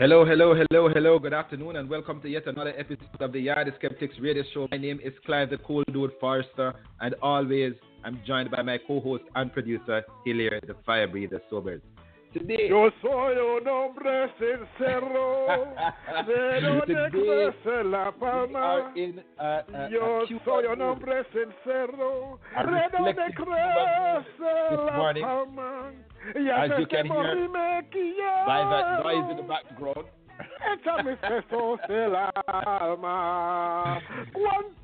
Hello, hello, hello, hello. Good afternoon, and welcome to yet another episode of the Yardie Skeptics Radio Show. My name is Clive the Cool Dude Forrester, and always I'm joined by my co-host and producer Hilaire the Fire Breather Sobers. Today, Yo soy un hombre sincero, de donde Today, crece la palma. in uh, uh, Yo soy un hombre sincero, de donde crece la palma. Y As you can hear by that noise in the background. echar mis besos el alma.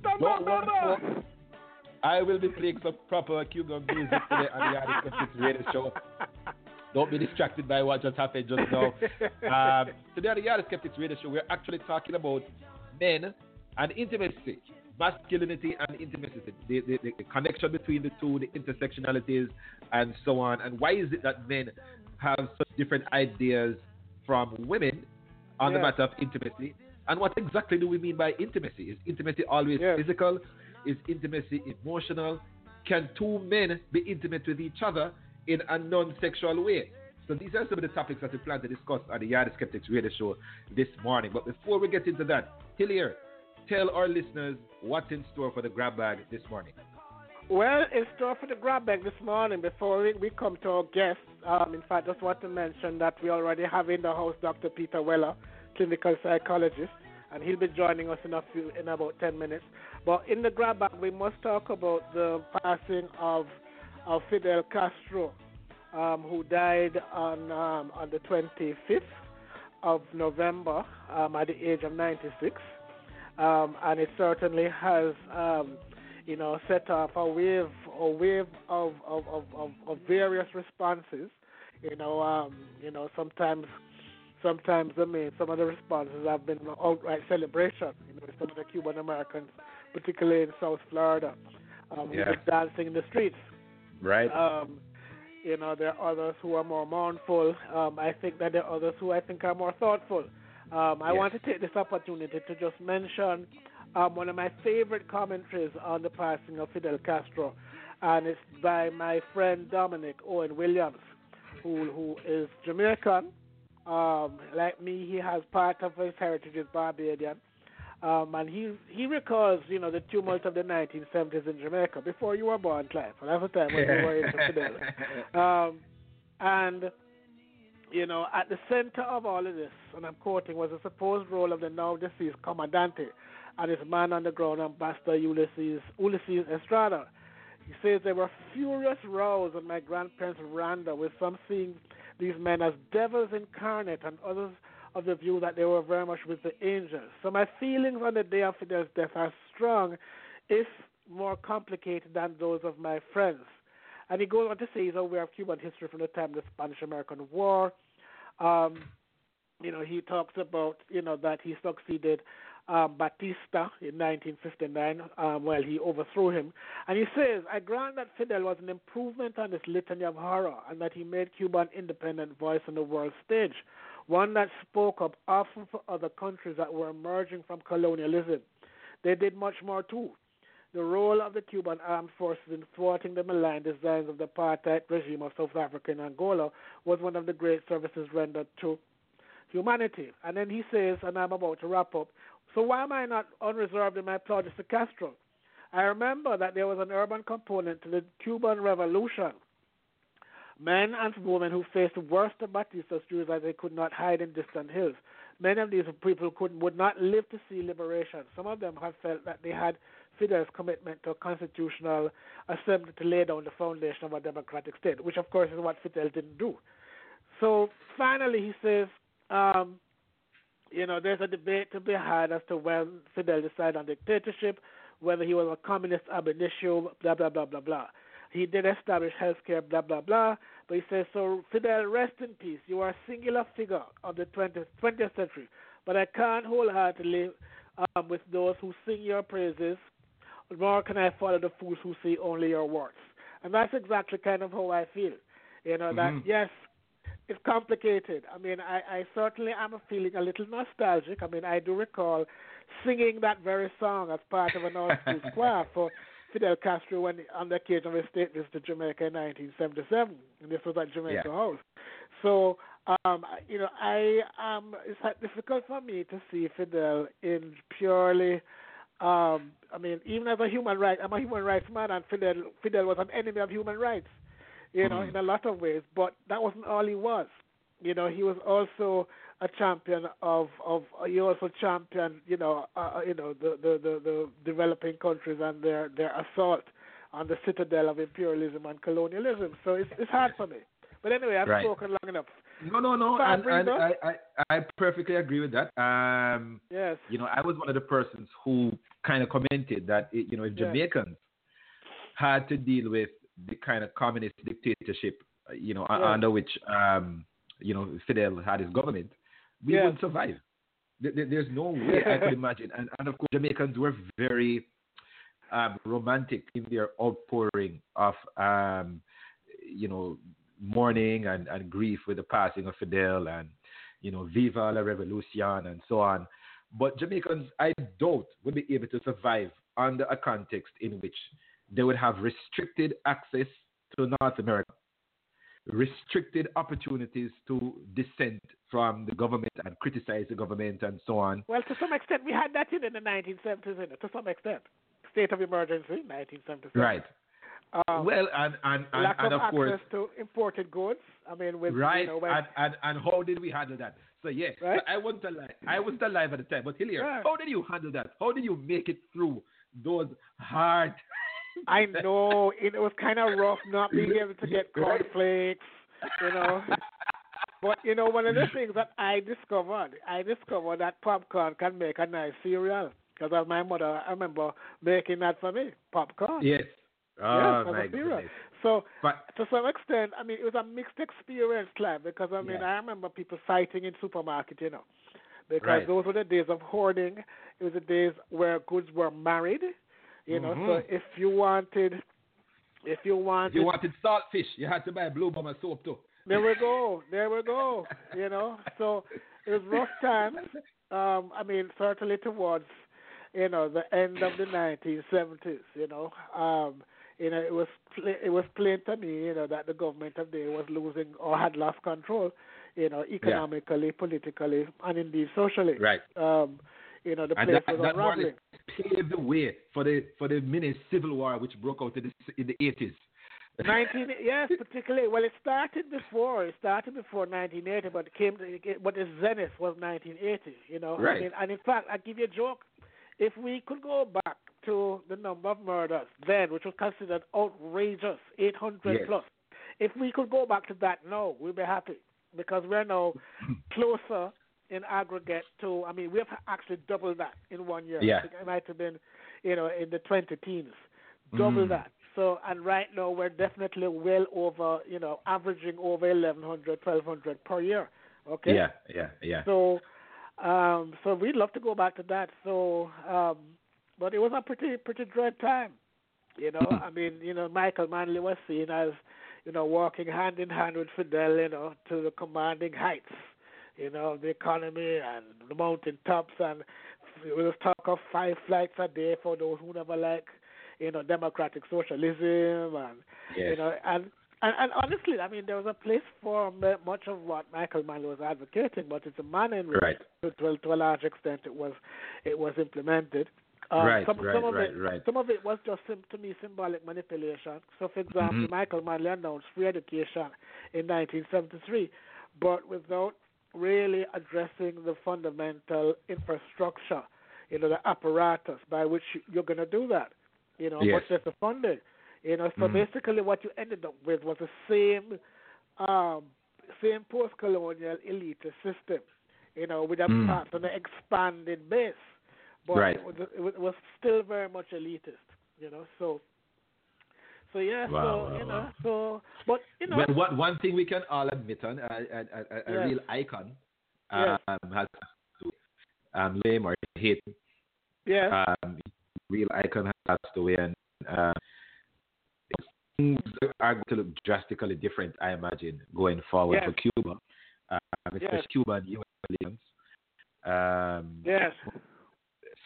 Don't Guantanamo. worry, folks. I will be playing some proper Cuban music today on the Skeptics Radio Show. Don't be distracted by what just happened just now. Um, today on the Yardie Skeptics Radio Show, we're actually talking about men and intimacy, masculinity and intimacy, the, the, the connection between the two, the intersectionalities, and so on. And why is it that men have such different ideas from women on the matter of intimacy? And what exactly do we mean by intimacy? Is intimacy always physical? Is intimacy emotional? Can two men be intimate with each other in a non sexual way? So these are some of the topics that we plan to discuss on the Yardie Skeptics Radio Show this morning. But before we get into that, Hilaire, tell our listeners what's in store for the grab bag this morning. Well, in store for the grab bag this morning. Before we, come to our guests, um, in fact, just want to mention that we already have in the house Dr. Peter Weller, clinical psychologist, and he'll be joining us in a few in about ten minutes. But in the grab bag, we must talk about the passing of of Fidel Castro, um, who died on um, on the 25th of November um, at the age of 96, um, and it certainly has. Um, you know, set off a wave, a wave of of, of, of, of various responses. You know, um, you know, sometimes, sometimes I mean, some of the responses have been outright celebration. You know, some of the Cuban Americans, particularly in South Florida, um, Yeah. dancing in the streets. Right? Um, you know, there are others who are more mournful. Um, I think that there are others who I think are more thoughtful. Um, I Yes. want to take this opportunity to just mention um, one of my favorite commentaries on the passing of Fidel Castro, and it's by my friend Dominic Owen Williams, who who is Jamaican. Um, like me, he has part of his heritage is Barbadian. Um, and he he recalls, you know, the tumult of the 1970s in Jamaica before you were born, Clive. And that's the time when you were into Fidel. Um, and you know, at the center of all of this, and I'm quoting, was the supposed role of the now deceased Comandante and his man on the ground, Ambassador Ulysses Ulysses Estrada. He says there were furious rows on my grandparents' veranda, with some seeing these men as devils incarnate, and others of the view that they were very much with the angels. So my feelings on the day of Fidel's death are strong, if more complicated than those of my friends. And he goes on to say he's aware of Cuban history from the time of the Spanish American War. Um, you know, he talks about, you know, that he succeeded um, Batista in 1959 um, while he overthrew him. And he says, I grant that Fidel was an improvement on this litany of horror and that he made Cuba an independent voice on the world stage. One that spoke up often for other countries that were emerging from colonialism. They did much more too. The role of the Cuban armed forces in thwarting the malign designs of the apartheid regime of South Africa and Angola was one of the great services rendered to humanity. And then he says, and I'm about to wrap up, so why am I not unreserved in my applaudis to Castro? I remember that there was an urban component to the Cuban Revolution. Men and women who faced the worst of Batista's Jews as they could not hide in distant hills. Many of these people could, would not live to see liberation. Some of them have felt that they had Fidel's commitment to a constitutional assembly to lay down the foundation of a democratic state, which of course is what Fidel didn't do. So finally, he says, um, you know, there's a debate to be had as to when Fidel decided on dictatorship, whether he was a communist ab initio, blah blah blah blah blah. He did establish healthcare, blah blah blah. But he says, so Fidel, rest in peace. You are a singular figure of the 20th, 20th century. But I can't wholeheartedly um, with those who sing your praises, nor can I follow the fools who see only your words. And that's exactly kind of how I feel. You know, that Mhm. yes, it's complicated. I mean, I, I certainly am feeling a little nostalgic. I mean, I do recall singing that very song as part of an old school choir for Fidel Castro when on the occasion of his state visit to Jamaica in 1977, and this was at Jamaica Yeah. House. So, um, you know, I um, it's difficult for me to see Fidel in purely. Um, I mean, even as a human right, I'm a human rights man, and Fidel Fidel was an enemy of human rights. You know, Mhm. in a lot of ways, but that wasn't all he was. You know, he was also a champion of of he also championed you know uh, you know the, the the the developing countries and their their assault on the citadel of imperialism and colonialism. So it's it's hard for me. But anyway, I've Right. spoken long enough. No, no, no. And, and I, I, I perfectly agree with that. Um, Yes. you know, I was one of the persons who kind of commented that, it, you know, if. Jamaicans had to deal with the kind of communist dictatorship, uh, you know, Yeah. under which, um, you know, Fidel had his government, we Yeah. wouldn't survive. There- there- There's no way I could imagine. And, and of course, Jamaicans were very um, romantic in their outpouring of, um, you know, mourning and, and grief with the passing of Fidel and, you know, Viva la Revolucion and so on. But Jamaicans, I doubt, would be able to survive under a context in which they would have restricted access to North America, restricted opportunities to dissent from the government and criticize the government and so on. Well, to some extent, we had that in, in the 1970s, in it, to some extent. State of emergency, 1977. Right. Um, well, and, and, and, lack and of of course, access to imported goods. I mean, with right. you know, when, and, and, and how did we handle that? So, yeah, Right. so I wasn't alive. I wasn't alive at the time. But, Hilaire, Yeah. how did you handle that? How did you make it through those hard. I know it was kind of rough not being able to get cornflakes, you know. But you know, one of the things that I discovered, I discovered that popcorn can make a nice cereal. Because my mother, I remember making that for me, popcorn. Yes. Oh, a my cereal. goodness. So But, to some extent, I mean, it was a mixed experience, Clive, because I mean, Yeah. I remember people fighting in supermarket, you know, because Right. those were the days of hoarding. It was the days where goods were married, you know. So Mhm. if you wanted, if you wanted, if you wanted saltfish, you had to buy Blue Bomber soap, too. there we go, there we go, you know. So it was rough times. Um, I mean, certainly towards, you know, the end of the 1970s, you know. Um, you know, it was pla it was plain to me, you know, that the government of the day was losing or had lost control, you know, economically, politically, and indeed socially. Right. Um, you know, the And that, was that unraveling. paved the way for the for the mini civil war which broke out in the in the eighties. 19 yes, particularly. Well, it started before. It started before 1980, but it came. To, but its zenith was 1980. You know. I Right. mean, and in fact, I give you a joke. If we could go back to the number of murders then, which was considered outrageous, 800 Yes. plus. If we could go back to that now, we'd be happy because we're now closer in aggregate to. I mean, we've actually doubled that in one year. Yeah. I think it might have been, you know, in the 20 teens, double Mm. that. So, and right now we're definitely well over, you know, averaging over 1100, 1200 per year. Okay. Yeah, yeah, yeah. So, um, so we'd love to go back to that. So, um, but it was a pretty, pretty dread time. You know, I mean, you know, Michael Manley was seen as, you know, walking hand in hand with Fidel, you know, to the commanding heights. You know, the economy and the mountain tops, and was talk of five flights a day for those who never like, you know, democratic socialism, and Yes. you know, and and, and honestly, I mean, there was a place for much of what Michael Mann was advocating, but it's a manner in which, Right. to, to, a large extent, it was it was implemented. Um, Right, some, right, some of right, it, right. Some of it was just to me symbolic manipulation. So, for example, Mhm. Michael Manley announced free education in 1973, but without really addressing the fundamental infrastructure, you know, the apparatus by which you're going to do that. You know, Yes. what's the funding? You know, so Mhm. basically what you ended up with was the same, um, same post-colonial elitist system. You know, with a Mm. perhaps an expanded base, but Right. it, was, it was- it was still very much elitist. You know, so. So yeah, Wow, so wow, you know, wow. so but you know, Well, what, one thing we can all admit on, a, a, a, a Yes. real icon Yes. um, has to um, Lame or hate yeah, um, real icon has passed away, and uh, things are going to look drastically different, I imagine, going forward Yes. for Cuba, um, especially Yes. Cuba and U.S. Um, yes,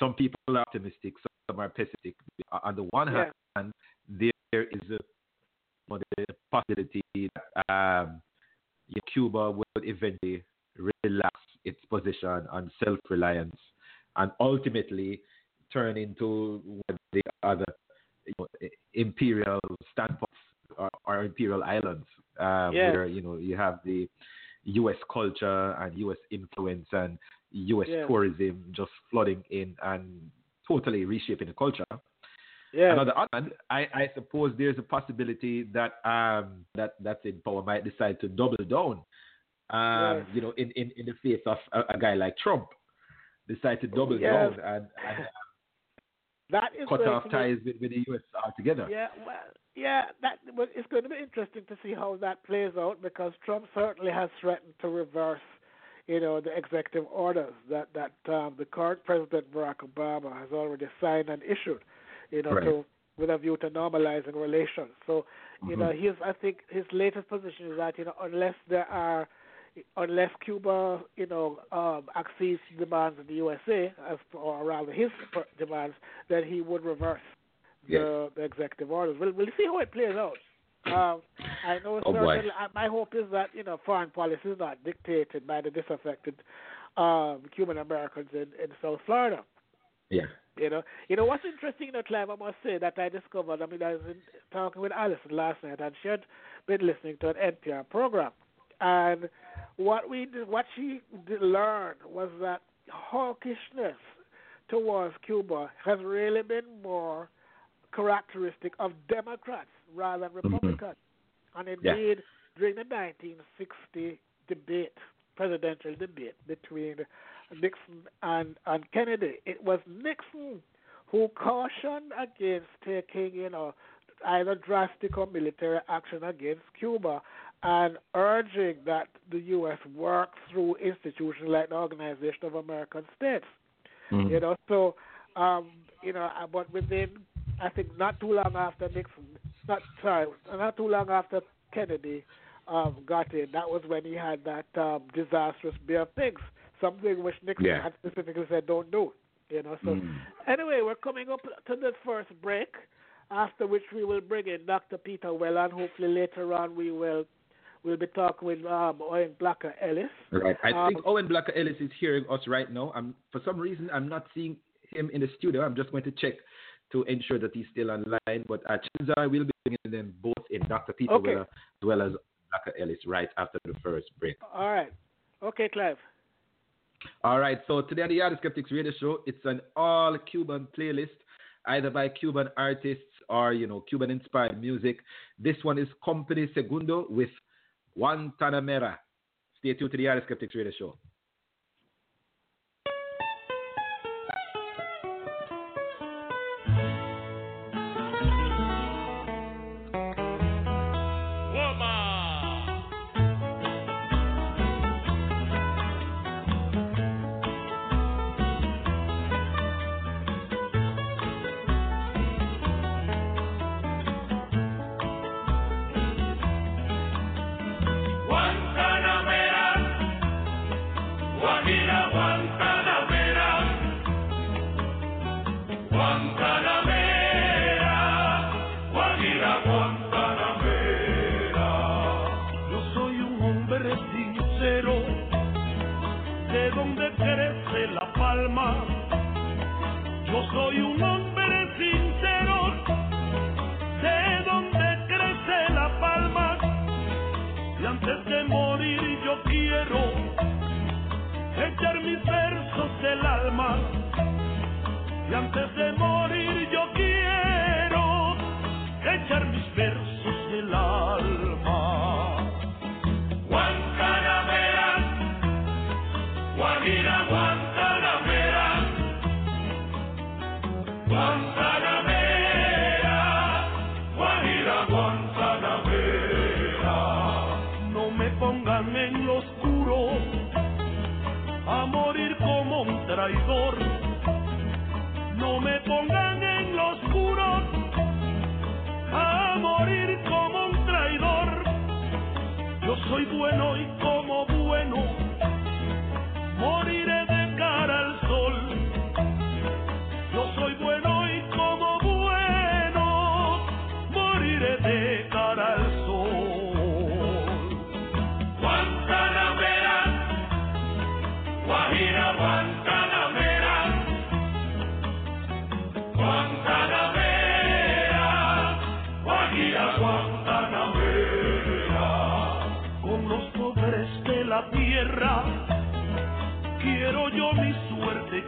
Some people are optimistic, some are pessimistic. On the one Yeah. hand, there is a, you know, the possibility that um, Cuba will eventually relax its position on self-reliance and ultimately turn into what the other you know, imperial standpoints or, or imperial islands, um, Yes. where you know you have the U.S. culture and U.S. influence and U.S. Yes. tourism just flooding in and totally reshaping the culture. Yes, And on the other hand, I, I suppose there's a possibility that um, that that's in power might decide to double down. Um, Yes. You know, in, in, in the face of a, a guy like Trump, decide to double Yes. down and, and that is cut off ties with, with the U.S. altogether. Yeah, well, yeah, that well, it's going to be interesting to see how that plays out because Trump certainly has threatened to reverse, you know, the executive orders that that um, the current president Barack Obama has already signed and issued, you know, Right. to with a view to normalizing relations. So, you know, Mhm. his I think his latest position is that you know unless there are unless Cuba, you know, um, accedes demands of the USA, as or rather his demands, then he would reverse the, the executive orders. We'll, we'll see how it plays out. Um, I know Oh, certainly. uh, My hope is that you know foreign policy is not dictated by the disaffected um, Cuban Americans in, in South Florida. Yeah. You know, you know what's interesting, you know, Clive. I must say that I discovered. I mean, I was in, talking with Alison last night, and she had been listening to an NPR program, and what we did, what she did learn was that hawkishness towards Cuba has really been more characteristic of Democrats rather than mm-hmm. Republicans. And Yeah. indeed, during the 1960 debate, presidential debate between Nixon and, and Kennedy, it was Nixon who cautioned against taking, you know, either drastic or military action against Cuba and urging that the U.S. work through institutions like the Organization of American States. Mhm. You know, so um, you know, uh, but within I think not too long after Nixon, not sorry, not too long after Kennedy um, got in, that was when he had that um, disastrous beer pigs, something which Nixon Yeah. had specifically said don't do. You know, so Mm. anyway, we're coming up to the first break, after which we will bring in Dr. Peter Weller. Hopefully later on we will we'll be talking with um, Owen Blakka Ellis. Right. I Um, think Owen Blakka Ellis is hearing us right now. I'm, for some reason, I'm not seeing him in the studio. I'm just going to check to ensure that he's still online. But uh, chances are we'll be bringing them both in Dr. Peter Okay. Weller as well as Blakka Ellis right after the first break. All right. Okay, Clive. All right. So today on the Yardie Skeptics Radio Show, it's an all Cuban playlist, either by Cuban artists or you know Cuban inspired music. This one is Compay Segundo with Guantanamera. Stay tuned to the Yardie Skeptics Radio Show. Juan Calavera, Juan. Yo soy un hombre sincero, de donde crece la palma. Yo soy un hombre sincero, de donde crece la palma. Y antes de morir yo quiero echar mis versos del alma y antes de morir yo quiero echar mis versos del alma. Guantanamera, Guajira, Guantanamera, Guantanamera, Guajira, Guantanamera. No me pongan en lo oscuro a morir como un traidor. Me pongan en lo oscuro a morir como un traidor. Yo soy bueno y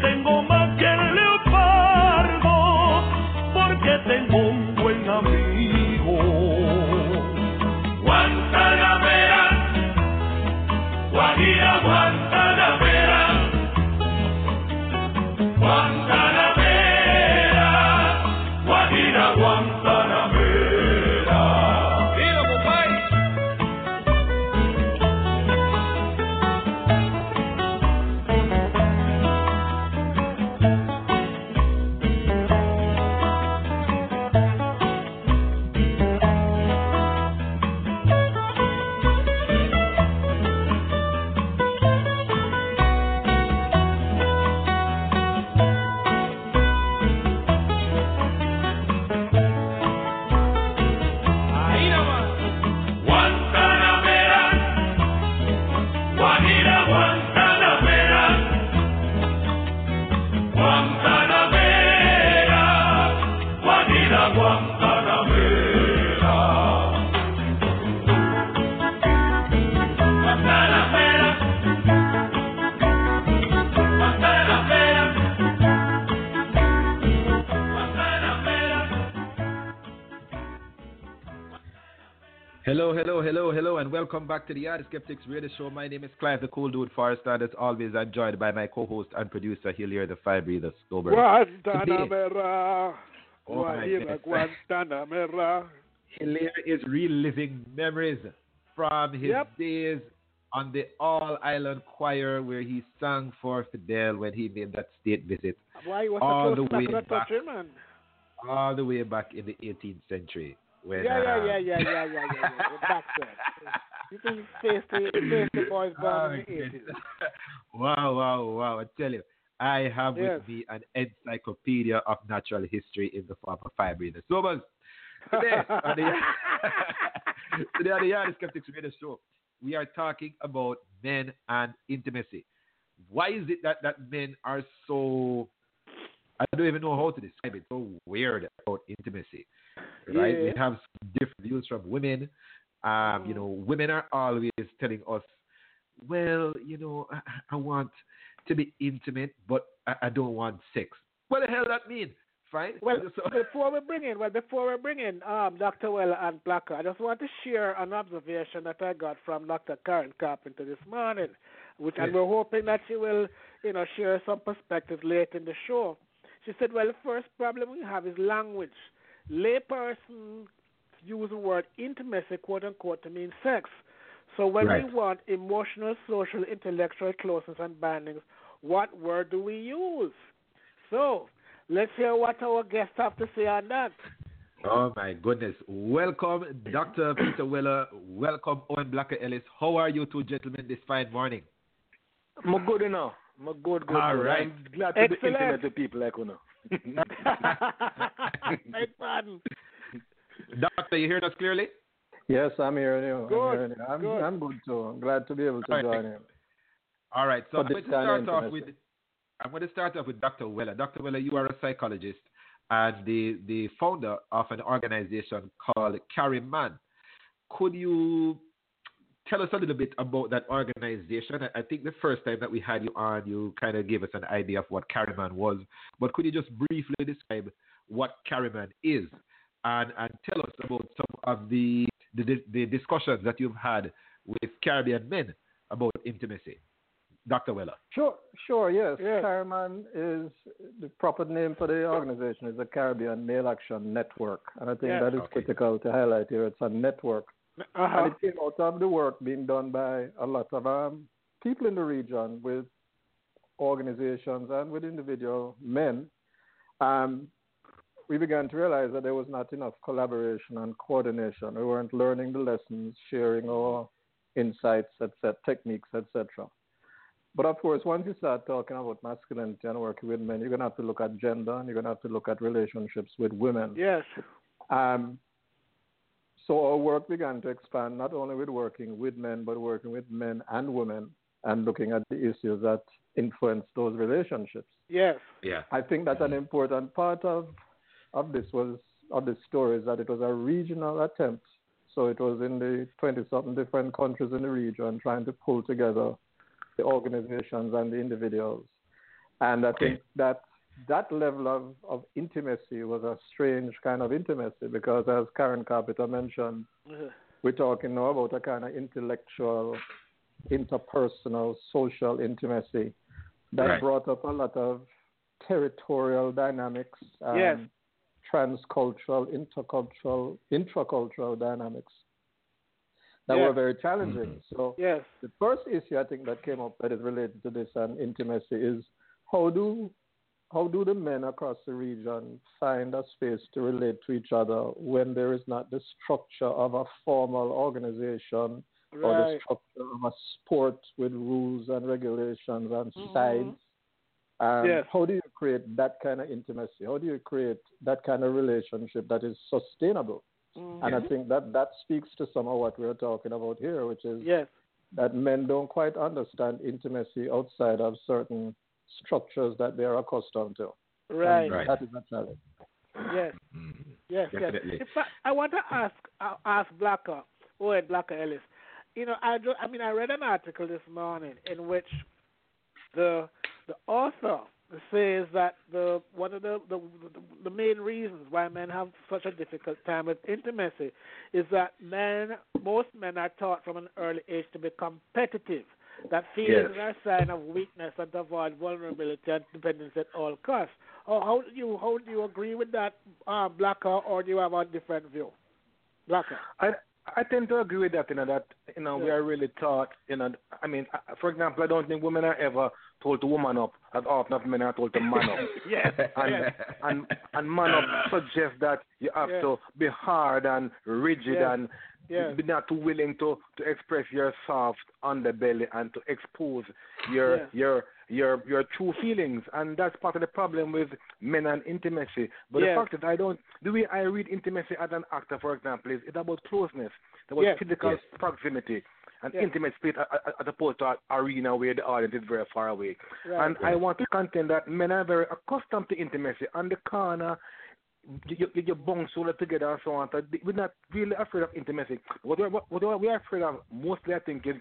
tengo más que el Hello, hello, hello, hello, and welcome back to the Yardie Skeptics Radio Show. My name is Clive, the cool dude Forrester, and as always, I'm joined by my co-host and producer, Hilaire, the fire breather, Sobers. Guantanamera, Oh Guajira. Guantanamera. Hilaire is reliving memories from his Yep. days on the All Island Choir where he sang for Fidel when he made that state visit Why was All the way back. all the way back in the 18th century. When, Yeah, yeah, uh, yeah, yeah, yeah, yeah, yeah, yeah. We're back. You can face the, face the boys born in the Oh, 80s. wow, wow, wow. I tell you, I have Yes. with me an encyclopedia of natural history in the form of fire breathers. So, Buzz, today on the, today on the Yardie Skeptics Radio Show, we are talking about men and intimacy. Why is it that, that men are so, I don't even know how to describe it, It's so weird about intimacy? Right? We have different views from women. Um, you know, women are always telling us, well, you know, I, I want to be intimate, but I, I don't want sex. What the hell that mean? fine. Well, So- before we bring in, well, before we bring in um, Dr. Weller and Blakka, I just want to share an observation that I got from Dr. Karen Carpenter this morning, which and we're hoping that she will, you know, share some perspectives later in the show. She said, well, the first problem we have is language. Layperson use the word intimacy, quote unquote, to mean sex. So when Right. we want emotional, social, intellectual closeness and bindings, what word do we use? So let's hear what our guests have to say on that. Oh my goodness. Welcome, Dr. Peter Weller. Welcome, Owen Blakka Ellis. How are you two gentlemen this fine morning? I'm good enough. I'm good, good. All good. right. I'm glad to Excellent. be intimate with people like you know. Beg pardon. Doctor, you hear us clearly? Yes, I'm hearing you. Good, I'm hearing you. I'm, good. I'm good too. I'm glad to be able to All right. join in. All right. So I'm going to kind of start off with. I'm going to start off with Dr. Weller. Dr. Weller, you are a psychologist and the the founder of an organization called CARIMAN. Could you tell us a little bit about that organization? I- I think the first time that we had you on, you kind of gave us an idea of what CARIMAN was. But could you just briefly describe what CARIMAN is and, and tell us about some of the, the the discussions that you've had with Caribbean men about intimacy? Dr. Weller. Sure, sure, yes. Yes. CARIMAN is the proper name for the organization is the Caribbean Male Action Network, and I think Yes. that is Okay. critical to highlight here. It's a network, Uh-huh. and it came out of the work being done by a lot of um, people in the region with organizations and with individual men. Um, we began to realize that there was not enough collaboration and coordination. We weren't learning the lessons, sharing our insights, etc., techniques, etc. But of course, once you start talking about masculinity and working with men, you're going to have to look at gender and you're going to have to look at relationships with women. Yes. Um, so our work began to expand not only with working with men, but working with men and women and looking at the issues that influence those relationships. Yes. Yeah. I think that's an important part of of this was of this story is that it was a regional attempt. So it was in the twenty something different countries in the region trying to pull together the organizations and the individuals. And I Okay. think that that level of, of intimacy was a strange kind of intimacy because as Karen Carpenter mentioned, Uh-huh. we're talking now about a kind of intellectual, interpersonal, social intimacy that Right. brought up a lot of territorial dynamics, um, Yes. transcultural, intercultural, intracultural dynamics that Yes. were very challenging. So Yes. the first issue I think that came up that is related to this and intimacy is how do how do the men across the region find a space to relate to each other when there is not the structure of a formal organization or the structure of a sport with rules and regulations and Mhm. sides? Um, Yes. How do you create that kind of intimacy? How do you create that kind of relationship that is sustainable? Mhm. And I think that that speaks to some of what we're talking about here, which is Yes. that men don't quite understand intimacy outside of certain structures that they're accustomed to. Right. Right. That is a challenge. Yes. Mhm. Yes, Definitely. yes. In fact, I want to ask uh, ask Blakka, Owen Blakka Ellis. You know, I do, I mean, I read an article this morning in which the the author says that the one of the, the the main reasons why men have such a difficult time with intimacy is that men, most men, are taught from an early age to be competitive. That feelings Yes. are a sign of weakness and avoid vulnerability and dependence at all costs. How, how do you how do you agree with that, uh, Blakka, or do you have a different view? Blakka. I I tend to agree with that. You know that you know we are really taught. You know, I mean, for example, I don't think women are ever told to woman up as often as men are told to man up. Yes. and yes. and and man up suggests that you have Yes. to be hard and rigid Yes. and Yes. be not too willing to to express your soft underbelly and to expose your Yes. your your your true feelings and that's part of the problem with men and intimacy but Yes. the fact that i don't the way i read intimacy as an actor for example is it's about closeness it's about Yes. physical Yes. proximity and Yes. intimate space a- a- as opposed to an arena where the audience is very far away Right. and I want to contend that men are very accustomed to intimacy. On the corner, you, you, you bunk shoulder together and so on. So we're not really afraid of intimacy. What we're, what we're we're afraid of mostly, I think, is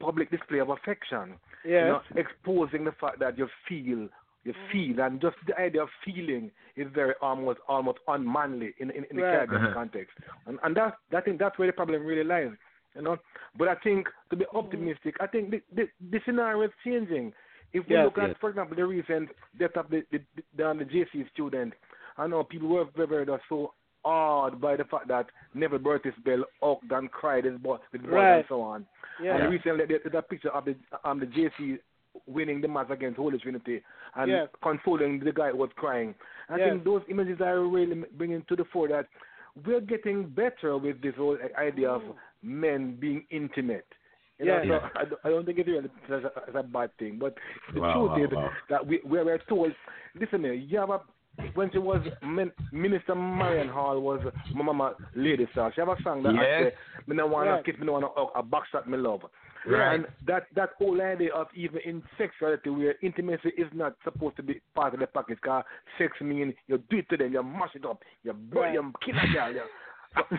public display of affection. yes. You know, exposing the fact that you feel you feel, and just the idea of feeling is very almost almost unmanly in in, in the Right. Caribbean Uh-huh. context, and and that I think that's where the problem really lies, you know. But I think to be optimistic, I think the the, the scenario is changing. If we Yes, look at, yes. for example, the recent death of the the, the, the, the JC student, I know people were very very so awed by the fact that Neville Burtis Bell hugged and cried his boy, with boys Right. and so on. Yeah. And recently, there- there's a picture of the um, the JC winning the match against Holy Trinity and Yes. consoling the guy who was crying. I Yes. think those images are really bringing to the fore that we're getting better with this whole idea of men being intimate. You know, Yes. so I, don't- I don't think it's really as a, as a bad thing, but the Wow, truth wow, is wow. that we, we were told, listen here, you have a, when she was, Min, Minister Marion Hall was my mama Lady Saw. She have a song that I Yes. say, me no want Right. to kiss, me no want to hug, a box shot me love. Right. And that that whole idea of even in sexuality where intimacy is not supposed to be part of the package because sex means you do it to them, you mash it up, you burn, Right. you kill a girl. You.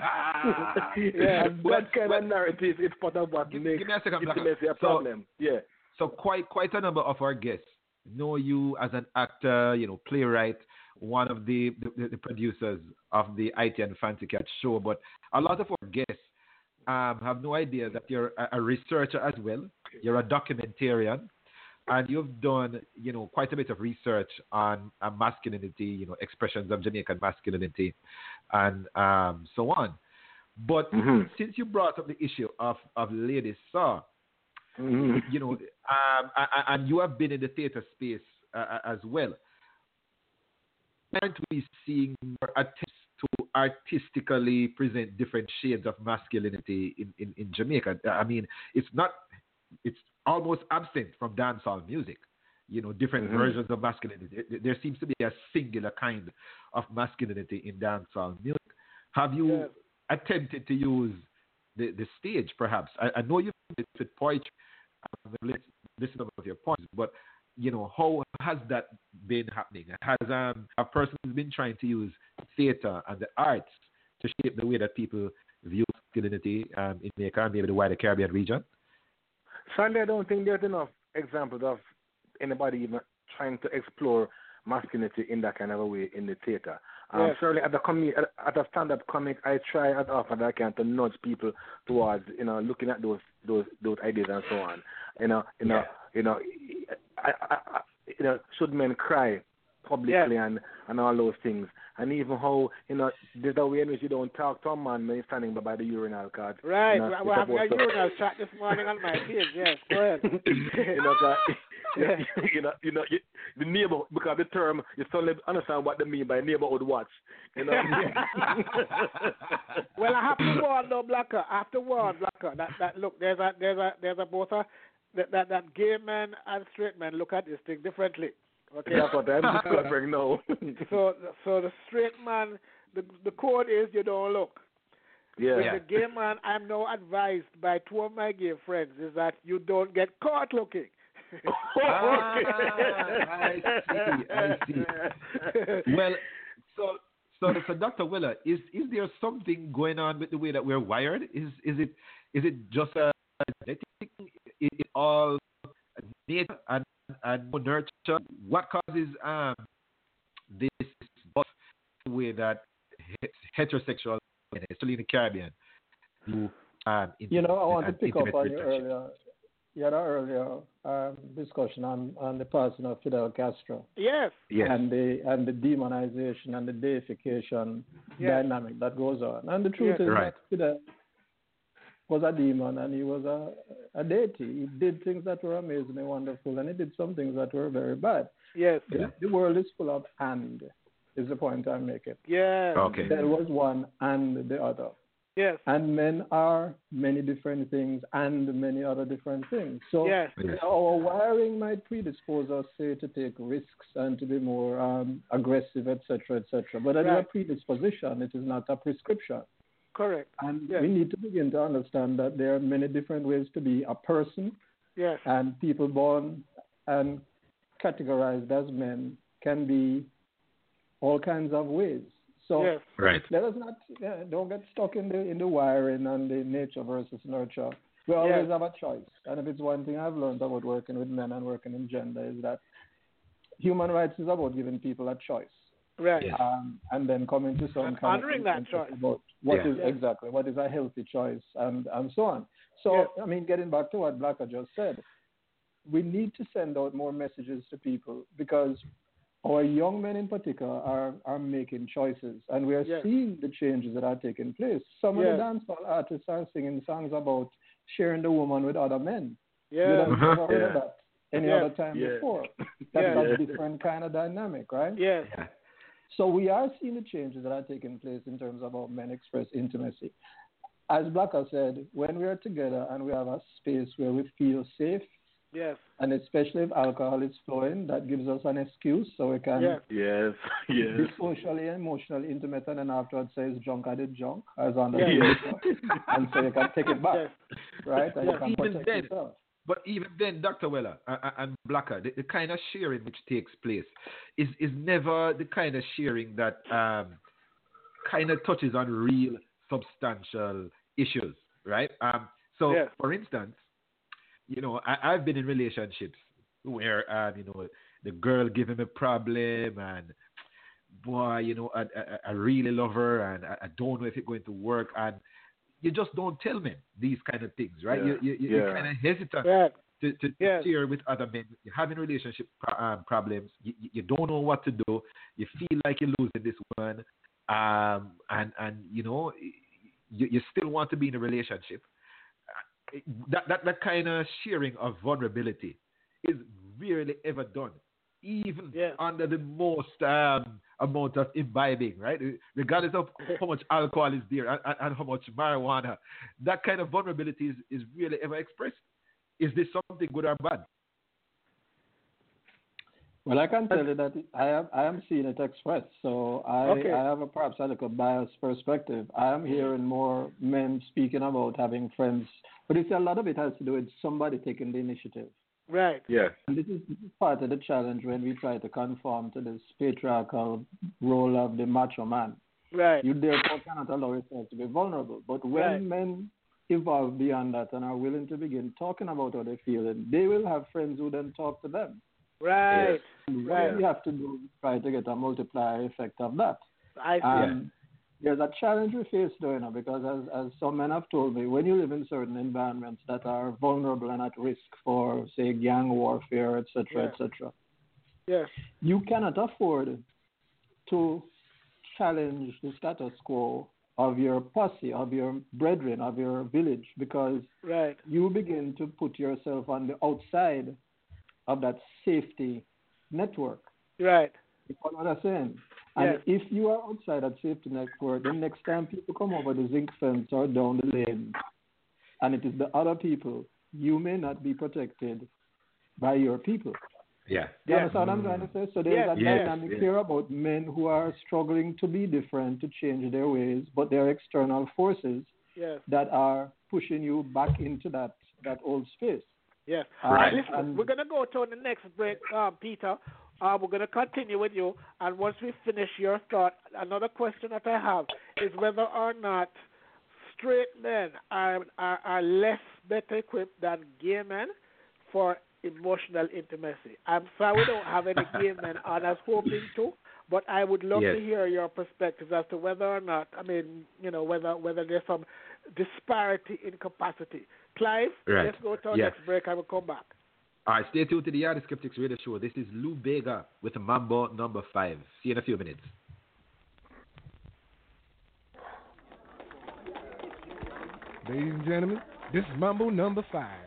Yeah. and that kind of narrative is part of what Give- makes give me a second, Blakka. intimacy a So- problem. Yeah. So quite quite a number of our guests know you as an actor, you know, playwright, one of the the, the producers of the Ity and Fancy Cat show. But a lot of our guests um, have no idea that you're a, a researcher as well. You're a documentarian, and you've done you know quite a bit of research on uh, masculinity, you know, expressions of Jamaican masculinity, and um, so on. But Mhm. since you brought up the issue of of Lady Saw, Mhm. you know, um, and you have been in the theater space uh, as well. Aren't we seeing more attempts to artistically present different shades of masculinity in, in, in Jamaica? I mean, it's not, it's almost absent from dancehall music. You know, different Mhm. versions of masculinity. There, there seems to be a singular kind of masculinity in dancehall music. Have you Yes. attempted to use the, the stage, perhaps? I, I know you've with poetry. I'm gonna lis- listen to your points, but you know, how has that been happening? Has um, a person been trying to use theater and the arts to shape the way that people view masculinity um, in Jamaica and maybe the wider Caribbean region? Sunday, I don't think there's enough examples of anybody even trying to explore masculinity in that kind of a way in the theater. Um, Yes. Certainly, at the comi- at, a stand-up comic, I try as often as I can to nudge people towards you know looking at those those those ideas and so on. You know, you know, you know, I, I, I, you know, should men cry publicly and and all those things, and even how you know there's a way in which you don't talk to a man when he's standing by, by the urinal card. Right. You know, We're it's having a urinal chat this morning on my page. Yes, go ahead. you know, that, you know, you know, you, the neighbor because the term you suddenly understand what they mean by neighborhood watch. You know. well, I have to warn though, Blakka. I have to warn Blakka that that look there's a there's a there's a both a that that, that gay men and straight men look at this thing differently. Okay. That's what I'm discovering now. so so the straight man the the code is you don't look. yeah. With the gay man, I'm now advised by two of my gay friends is that you don't get caught looking. Ah, I see, I see. Well, so so so Dr. Weller, is is there something going on with the way that we're wired? Is is it is it just a genetic thing? Is it all nature and and nurture? What causes um this way that heterosexual, especially in the Caribbean, do um, You know, I want to pick up on your relationship? earlier, you had an earlier um, discussion on, on the passing of Fidel Castro yes. Yes. and the and the demonization and the deification Yes. dynamic that goes on. And the truth Yes. is Right. that Fidel was a demon and he was a, a deity. He did things that were amazing and wonderful, and he did some things that were very bad. Yes. Yeah. The world is full of and, is the point I'm making. Yes. Okay. There was one and the other. Yes. And men are many different things and many other different things. So Yes. Yes. our wiring might predispose us, say, to take risks and to be more um, aggressive, etc., etc. But it is a Right. predisposition. It is not a prescription. Correct. And Yes. we need to begin to understand that there are many different ways to be a person, Yes. and people born and categorized as men can be all kinds of ways. So Yes. Right. let us not yeah, don't get stuck in the in the wiring and the nature versus nurture. We always Yes. have a choice, and if it's one thing I've learned about working with men and working in gender is that human rights is about giving people a choice. Right. Yes. Um, and then coming to some And kind honoring of that choice. about what Yeah. is Yeah. exactly what is a healthy choice and and so on. So Yeah. I mean, getting back to what Blakka just said, we need to send out more messages to people because our young men in particular are are making choices, and we are Yeah. seeing the changes that are taking place. Some Yeah. of the dancehall artists are singing songs about sharing the woman with other men. You Yeah. have never heard of Yeah. that any Yeah. other time Yeah. before. That's Yeah. a different kind of dynamic, right? Yes. Yeah. So we are seeing the changes that are taking place in terms of how men express intimacy. As Blakka said, when we are together and we have a space where we feel safe, Yes. and especially if alcohol is flowing, that gives us an excuse so we can Yes. Yes, yes. be socially and emotionally intimate and then afterwards say it's junk, I did junk, as on the Yeah. and so you can take it back, Yes. right? And you Yeah. can Even protect then, yourself. But even then, Dr. Weller uh, uh, and Blakka, the, the kind of sharing which takes place is, is never the kind of sharing that um, kind of touches on real substantial issues, right? Um, so, Yes. for instance, you know, I, I've been in relationships where, um, you know, the girl giving him a problem and boy, you know, I, I, I really love her and I, I don't know if it's going to work and you just don't tell me these kind of things, right? Yeah. You, you, you, Yeah. You're kind of hesitant Right. to, to Yes. share with other men. You're having relationship um, problems. You, you- you don't know what to do. You feel like you're losing this one, um, and and you know you, you still want to be in a relationship. Uh, That that that kind of sharing of vulnerability is rarely ever done, even Yes. under the most um, amount of imbibing, right? Regardless of how much alcohol is there and, and, and how much marijuana, that kind of vulnerability is, is really ever expressed. Is this something good or bad? Well, I can tell you that I am I am seeing it expressed. So I Okay. I have a perhaps a little biased perspective. I am hearing more men speaking about having friends, but it's a lot of it has to do with somebody taking the initiative. Right. Yes. And this is this is part of the challenge when we try to conform to this patriarchal role of the macho man. Right. You therefore cannot allow yourself to be vulnerable. But when Right. men evolve beyond that and are willing to begin talking about how they feel, and they will have friends who then talk to them. Right. And Right. What we have to do is try to get a multiplier effect of that. I see. Um, There's a challenge we face though, you because as, as some men have told me, when you live in certain environments that are vulnerable and at risk for, say, gang warfare, etc., Yeah. etc., yes. you cannot afford to challenge the status quo of your posse, of your brethren, of your village, because Right. you begin to put yourself on the outside of that safety network. Right. You follow what I'm saying? And Yes. if you are outside that safety network, the next time people come over the zinc fence or down the lane, and it is the other people, you may not be protected by your people. Yeah. Do you Yes. understand what I'm trying to say? So there's Yes, a yes, dynamic yes. here about men who are struggling to be different, to change their ways, but there are external forces Yes. that are pushing you back into that, that old space. Yes. Uh, Right. Listen, and- we're going to go to the next break, um, Peter. Uh, we're going to continue with you. And once we finish your thought, another question that I have is whether or not straight men are, are, are less better equipped than gay men for emotional intimacy. I'm sorry we don't have any gay men on as hoping to, but I would love Yes. to hear your perspectives as to whether or not, I mean, you know, whether whether there's some disparity in capacity. Clive, Right. let's go to our Yes. next break and we'll come back. All right, stay tuned to the Yardie Skeptics Radio Show. This is Lou Bega with Mambo number five. See you in a few minutes. Ladies and gentlemen, this is Mambo number five.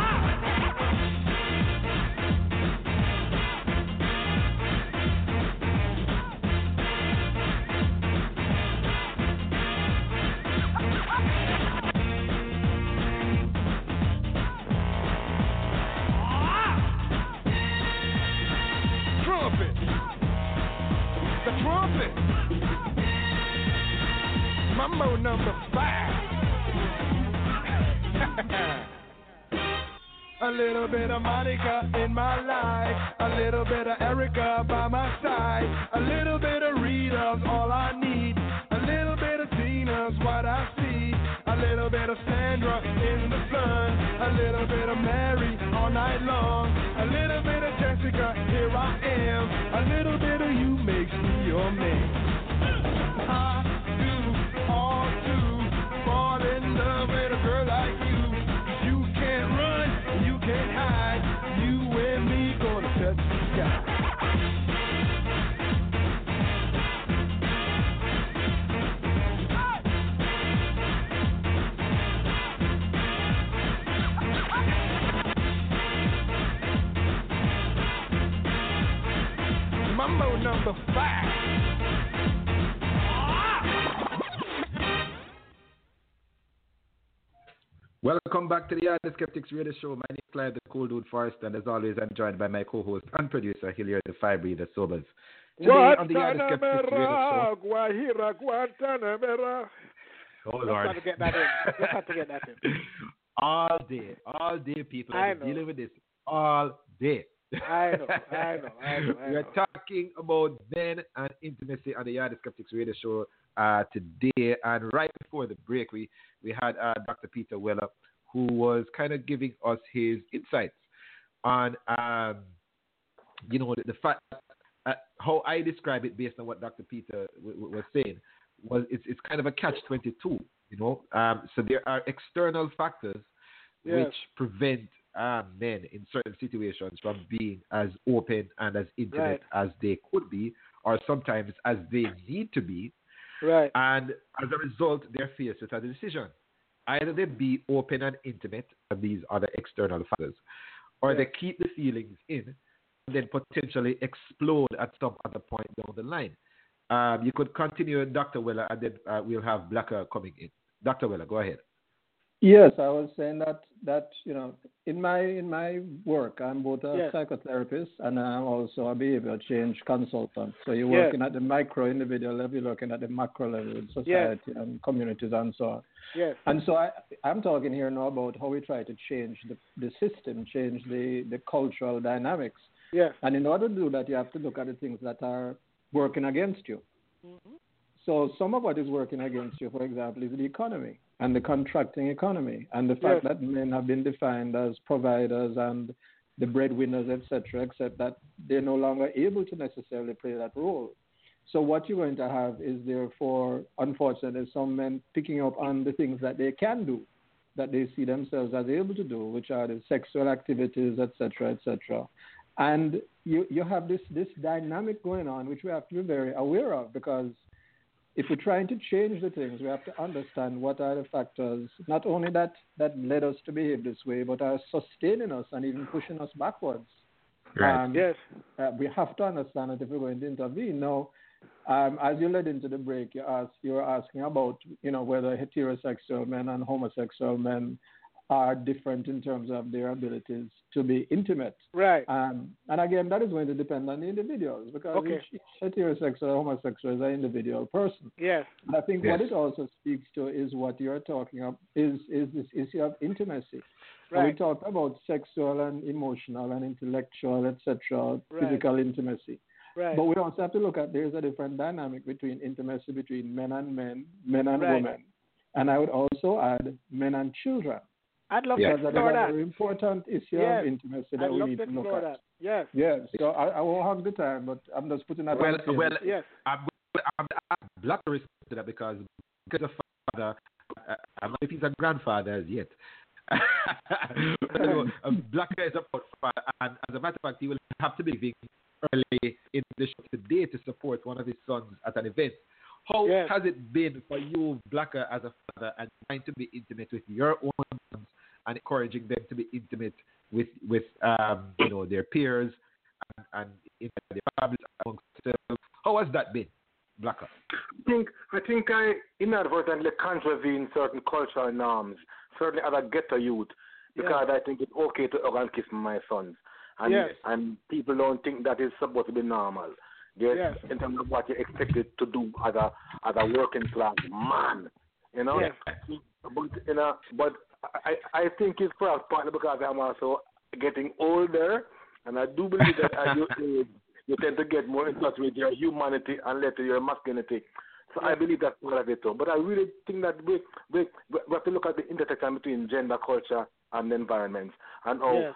Mambo number five. A little bit of Monica in my life, a little bit of Erica by my side, a little bit of Rita's all I need, a little bit of Tina's what I see, a little bit of Sandra in the sun, a little bit of Mary all night long, Mambo number five. Welcome back to the Yardie Skeptics Radio Show. My name is Clive, the Cool Dude Forrest, and as always, I'm joined by my co-host and producer, Hilaire the Fire Breather Sobers. Today on the Yardie Skeptics Radio Show. Guajira, Guantanamera. Oh, Just had to get that in. Just had to get that in. all day, all day, people. I I've been dealing with this all day. I know, I know, I know, I we are know. talking about men and intimacy on the Yardie Skeptics Radio Show uh, today. And right before the break, we, we had uh, Dr. Peter Weller, who was kind of giving us his insights on, um, you know, the, the fact, uh, how I describe it based on what Dr. Peter w- w- was saying, was it's, it's kind of a catch-22, you know. Um, so there are external factors Yes. which prevent um, men in certain situations from being as open and as intimate as they could be, or sometimes as they need to be. Right. And as a result, they're faced with a decision. Either they be open and intimate, and these are the external factors, or they keep the feelings in and then potentially explode at some other point down the line. Um, you could continue, Dr. Weller, and then uh, we'll have Blacker coming in. Dr. Weller, go ahead. Yes, I was saying that that you know in my in my work I'm both a Yes. psychotherapist and I'm also a behavior change consultant. So you're Yes. working at the micro individual level, you're working at the macro level in society and communities and so on. Yes. And so I, I'm talking here now about how we try to change the, the system, change the, the cultural dynamics. Yes. And in order to do that, you have to look at the things that are working against you. Mm-hmm. So some of what is working against you, for example, is the economy and the contracting economy and the fact Yes. that men have been defined as providers and the breadwinners, etc., except that they're no longer able to necessarily play that role. So what you're going to have is therefore, unfortunately, some men picking up on the things that they can do, that they see themselves as able to do, which are the sexual activities, etc., etc. And you, you have this, this dynamic going on, which we have to be very aware of because if we're trying to change the things, we have to understand what are the factors, not only that, that led us to behave this way, but are sustaining us and even pushing us backwards. Right. Um, Yes. uh, we have to understand that if we're going to intervene. Now, um, as you led into the break, you asked, you were asking about, you know, whether heterosexual men and homosexual men are different in terms of their abilities to be intimate. Right. Um, and again, that is going to depend on the individuals because Okay. each, each heterosexual or homosexual is an individual person. Yes. And I think what it also speaks to is what you're talking about is is this issue of intimacy. When we Right. talk about sexual and emotional and intellectual, etc., Right. physical intimacy. Right. But we also have to look at there's a different dynamic between intimacy between men and men, men and Right. women. And I would also add men and children. I'd love Yeah. to Because explore a that. very important issue Yes. of intimacy that I'd we need to to look at. that. Yes. Yes. So I, I won't hog the time, but I'm just putting that Well, on well, Yes. I'm, I'm, I'm black to respect to that because because of father, uh, I don't know if he's a grandfather as yet. so, a black is a father, and as a matter of fact, he will have to be leaving early in the show today to support one of his sons at an event. How Yes. has it been for you, Blakka, as a father, and trying to be intimate with your own sons and encouraging them to be intimate with with um, you know their peers and, and in their families amongst themselves? How has that been, Blakka? I think I think I inadvertently contravene certain cultural norms, certainly as a ghetto youth, because I think it's okay to hug and kiss my sons, and Yes. and people don't think that is supposed to be normal. They're, Yes. In terms of what you're expected to do as a as a working class man, you know. Yes. But you know, but I I think it's perhaps partly because I'm also getting older, and I do believe that as you age, you tend to get more in touch with your humanity and later your masculinity. So I believe that's part of it too. But I really think that we we we have to look at the intersection between gender, culture, and environments, and how Yes.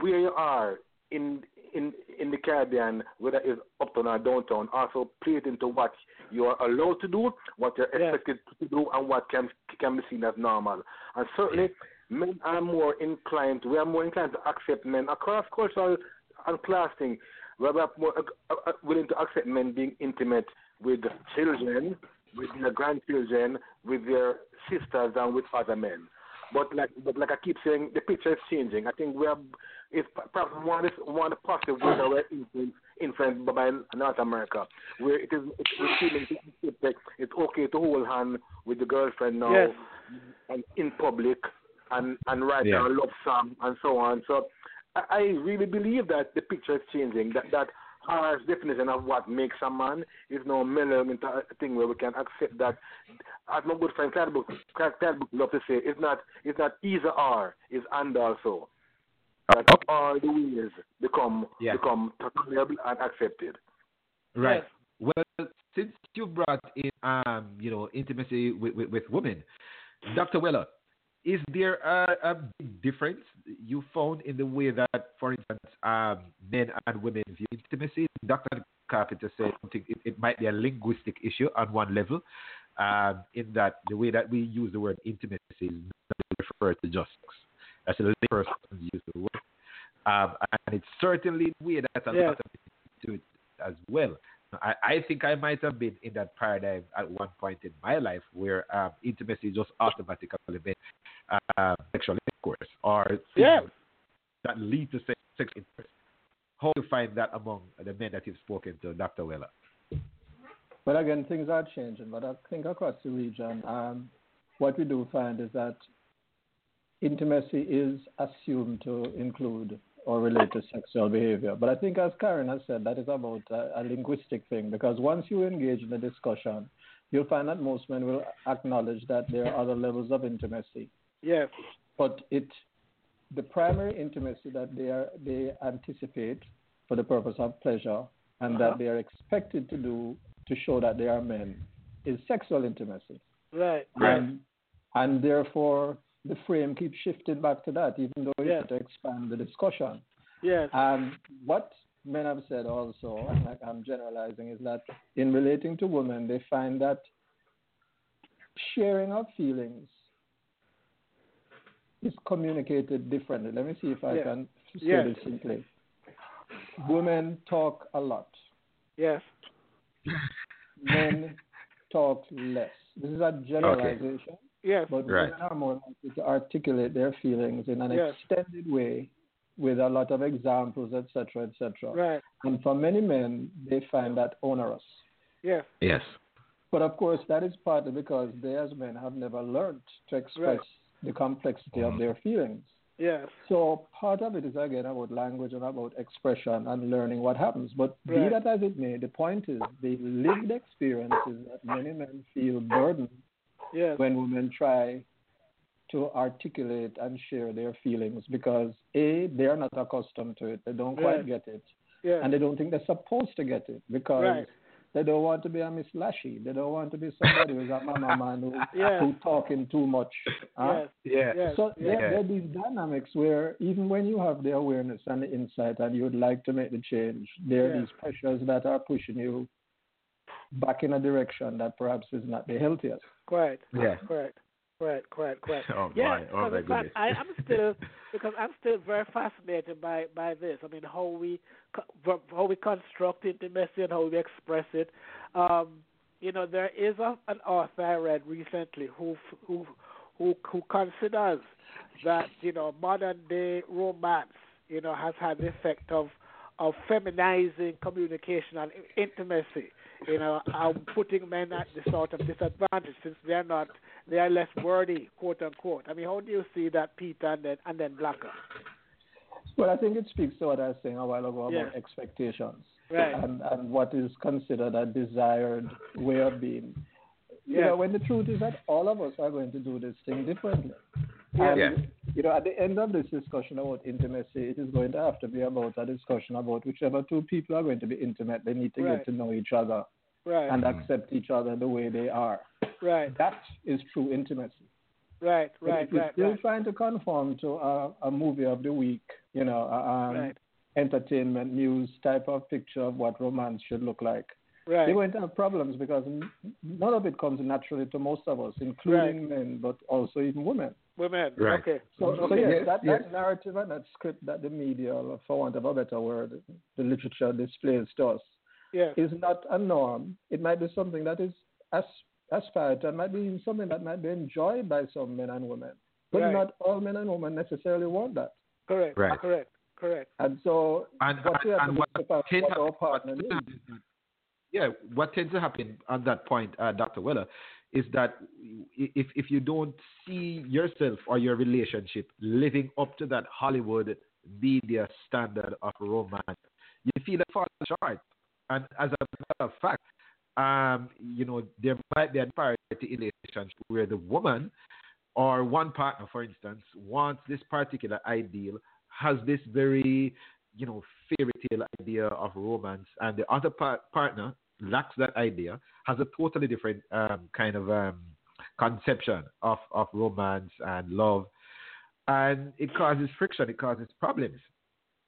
where you are in in in the Caribbean, whether it's uptown or downtown, also plays into what you are allowed to do, what you're expected to do, and what can can be seen as normal. And certainly, men are more inclined. We are more inclined to accept men across cultural and class thing. We are more uh, uh, willing to accept men being intimate with children, with their grandchildren, with their sisters, and with other men. But like, but like I keep saying, the picture is changing. I think we are, it's perhaps one of the, one of the positive ways that we're influenced, influenced by North America, where it is it's, we're it's, it's okay to hold hand with the girlfriend now, Yes. and in public, and and write Yeah. a love song and so on. So I, I really believe that the picture is changing. That that harsh definition of what makes a man is now mellowing into a thing where we can accept that. As my good friend Klyde Brooks, Klyde Brooks love to say, it's not it's not either or, it's and also. That Okay. all the ways become Yeah. become tolerable and accepted. Right. Well, since you brought in, um, you know, intimacy with, with, with women, Dr. Weller, is there a, a big difference you found in the way that, for instance, um, men and women view intimacy? Dr. Carpenter said something, it, it might be a linguistic issue on one level, um, in that the way that we use the word intimacy is not referred to just sex. That's the way persons use the word. Um, and it's certainly way that a Yes. lot of people do it as well. I, I think I might have been in that paradigm at one point in my life where um, intimacy just automatically meant uh, sexual intercourse or Yeah. that lead to sex, sexual intercourse. How do you find that among the men that you've spoken to, Dr. Weller? Well, again, things are changing. But I think across the region, um, what we do find is that intimacy is assumed to include or relate to sexual behavior. But I think, as Karen has said, that is about a, a linguistic thing because once you engage in the discussion, you'll find that most men will acknowledge that there are other levels of intimacy. Yes. But it, the primary intimacy that they are they anticipate for the purpose of pleasure and Uh-huh. that they are expected to do to show that they are men is sexual intimacy. Right. And, and therefore, the frame keeps shifting back to that, even though you Yes. have to expand the discussion. Yes. And what men have said also, and like I'm generalizing, is that in relating to women, they find that sharing of feelings is communicated differently. Let me see if I Yes. can say Yes. this simply. women talk a lot. Yes. Men talk less. This is a generalization, Yes. but Right. women are more likely to articulate their feelings in an Yes. extended way with a lot of examples, etc., etc. Right. And for many men, they find that onerous. Yes. Yes. But of course, that is partly because they, as men, have never learned to express the complexity of mm-hmm. their feelings. Yes. So part of it is again about language and about expression and learning what happens. But be that as it may, the point is the lived experience is that many men feel burdened Yes. when women try to articulate and share their feelings because a they are not accustomed to it, they don't quite Right. get it, Yes. and they don't think they're supposed to get it because Right. They don't want to be a Miss Lashy. They don't want to be somebody who's a mama man who, Yes. who talking too much. huh? Yes. Yeah. Yes. So there, yes. there are these dynamics where even when you have the awareness and the insight and you would like to make the change, there are these pressures that are pushing you back in a direction that perhaps is not the healthiest. Correct. Yeah. Correct. Correct. Correct. Correct. Oh, yeah. my. Oh, because my goodness. I, I'm still because I'm still very fascinated by by this. I mean, how we how we construct intimacy and how we express it. Um, you know, there is a, an author I read recently who who who who considers that you know modern day romance you know has had the effect of of feminizing communication and intimacy you know um, putting men at the sort of disadvantage since they're not they are less worthy quote unquote i mean how do you see that peter and then and then Blakka Well, I think it speaks to what I was saying a while ago about Yeah. expectations right and, and what is considered a desired way of being. You Yeah. know, when the truth is that all of us are going to do this thing differently. Yeah. And, Yeah. You know, at the end of this discussion about intimacy, it is going to have to be about a discussion about whichever two people are going to be intimate, they need to Right. get to know each other right and accept each other the way they are. right That is true intimacy. right But right if you're right still right trying to conform to a, a movie of the week, you know, a, um, Right. entertainment news type of picture of what romance should look like, right you're going to have problems because none of it comes naturally to most of us, including men, but also even women. women Right. okay So, so Okay. yes, Yes, that, yes. that narrative and that script that the media, for want of a better word, the literature displays to us, yes is not a norm. It might be something that is as- aspired to, and might be something that might be enjoyed by some men and women. But Right. not all men and women necessarily want that. correct Right. correct correct And so, And, what we have and to what do is to find tends what our what partner tends to needs. happen yeah, what tends to happen at that point, uh, Dr. Weller, is that if if you don't see yourself or your relationship living up to that Hollywood media standard of romance, you feel like fall short. And as a matter of fact, um, you know, there might be a disparity in a relationship where the woman or one partner, for instance, wants this particular ideal, has this very, you know, fairy tale idea of romance, and the other par- partner lacks that idea, has a totally different um, kind of um, conception of, of romance and love, and it causes friction, it causes problems.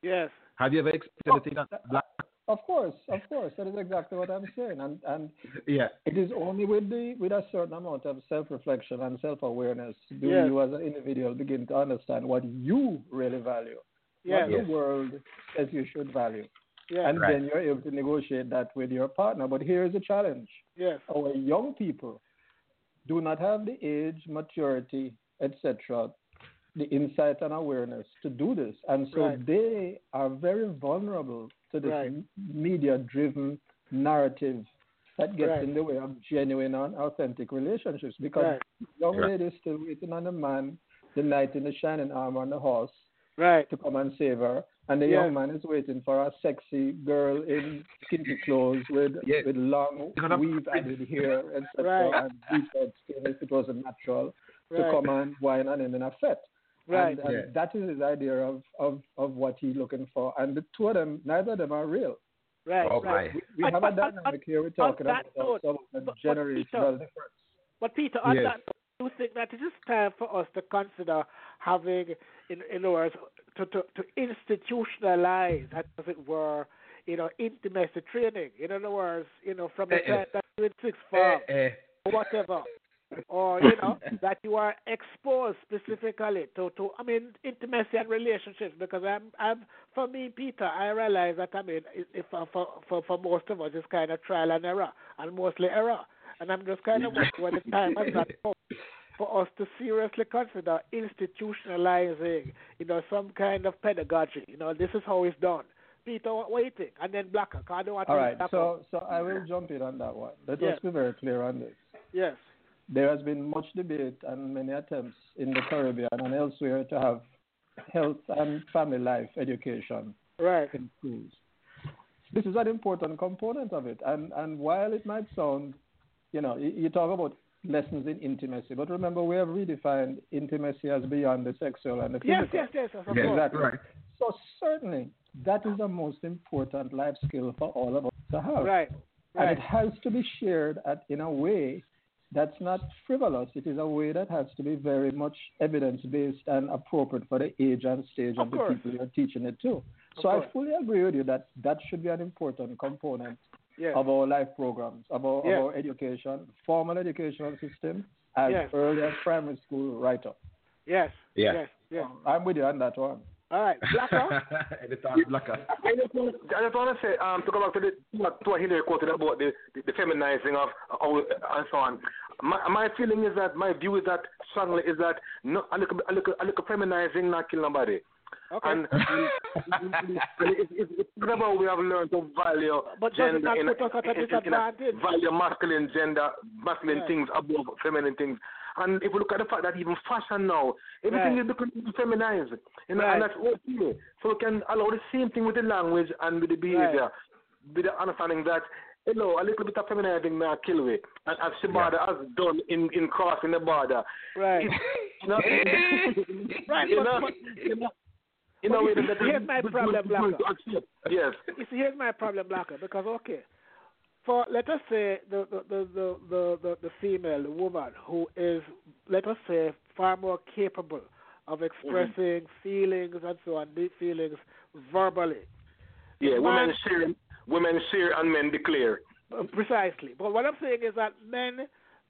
yes Have you ever experienced anything like that? Black? Of course, of course, that is exactly what I'm saying. And and Yeah, it is only with the with a certain amount of self-reflection and self-awareness do Yes. you as an individual begin to understand what you really value, yes what the world says you should value. yes and Right. then you're able to negotiate that with your partner. But here is a challenge: yes our young people do not have the age, maturity, etc., the insight and awareness to do this, and so Right. they are very vulnerable to this Right. media-driven narrative that gets Right. in the way of genuine and authentic relationships. Because Right. young Right. lady is still waiting on a man, the knight in the shining armor on the horse, right to come and save her, and the Yeah. young man is waiting for a sexy girl in skimpy clothes with Yeah. with long weave added hair, etc., Right. and bleached skin if it wasn't natural, to come and wine on him in a fet. Right And, and that is his idea of, of, of what he's looking for. And the two of them, neither of them are real. right Oh, right my. We But- have a but- but- dynamic here we're talking about note, some but- but generational Peter- difference. But Peter, on Yes. that, do you think that it is time for us to consider having, in, in other words, to, to, to institutionalize, as it were, you know, intimacy training? In other words, you know, from the Eh, eh. time that you're in sixth form, eh, or whatever, or you know that you are exposed specifically to to I mean intimacy and relationships because I'm I'm for me Peter I realize that I mean if for for for most of us it's kind of trial and error and mostly error and I'm just kind of wondering when the time has not come for us to seriously consider institutionalizing you know some kind of pedagogy you know this is how it's done. Peter, what do you think? And then Blakka, I don't want All to right, so so I will jump in on that one. Let Yes. us be very clear on this. Yes. There has been much debate and many attempts in the Caribbean and elsewhere to have health and family life education Right. in schools. This is an important component of it. And and while it might sound, you know, you, you talk about lessons in intimacy, but remember we have redefined intimacy as beyond the sexual and the physical. yes, yes, of Yeah, course. Exactly. Right. So certainly that is the most important life skill for all of us to have. Right. right. And it has to be shared at, in a way that's not frivolous. It is a way that has to be very much evidence based and appropriate for the age and stage Of of, the course. people you're teaching it to. Of so I fully agree with you that that should be an important component Yes. of our life programs, of our, Yes. of our education, formal educational system, as Yes. early as primary school right up. Yes. Yeah. Yes. Yes. I'm with you on that one. All right. Blakka. Editor Blakka. I just want, I just want to say, um, to go back to the to what Hilaire quoted about the, the, the feminizing of our, and so on. My, my feeling is that my view is that strongly is that no, a little, a little, a little feminizing not kill nobody. Okay. And, and it's, it's, it's not about we have learned to value But does it gender not in, put us at a in- in- in disadvantage? value masculine gender, masculine Right. things above feminine things. And if we look at the fact that even fashion now, everything Right. is becoming feminized, you know, Right. and that's okay. So we can allow the same thing with the language and with the behavior, with the understanding that hello, a little bit of feminizing may kill and as Shibada has done in in crossing the border. Right. You know, Right, you but- know, but- you know, you know, you here's my problem, that- Yes. You see, here's my problem, Blakka, because okay, for let us say the the the the the, the, female the woman who is let us say far more capable of expressing feelings and so on, deep feelings verbally. Yeah, Man- women share, women share, and men declare. Uh, Precisely. But what I'm saying is that men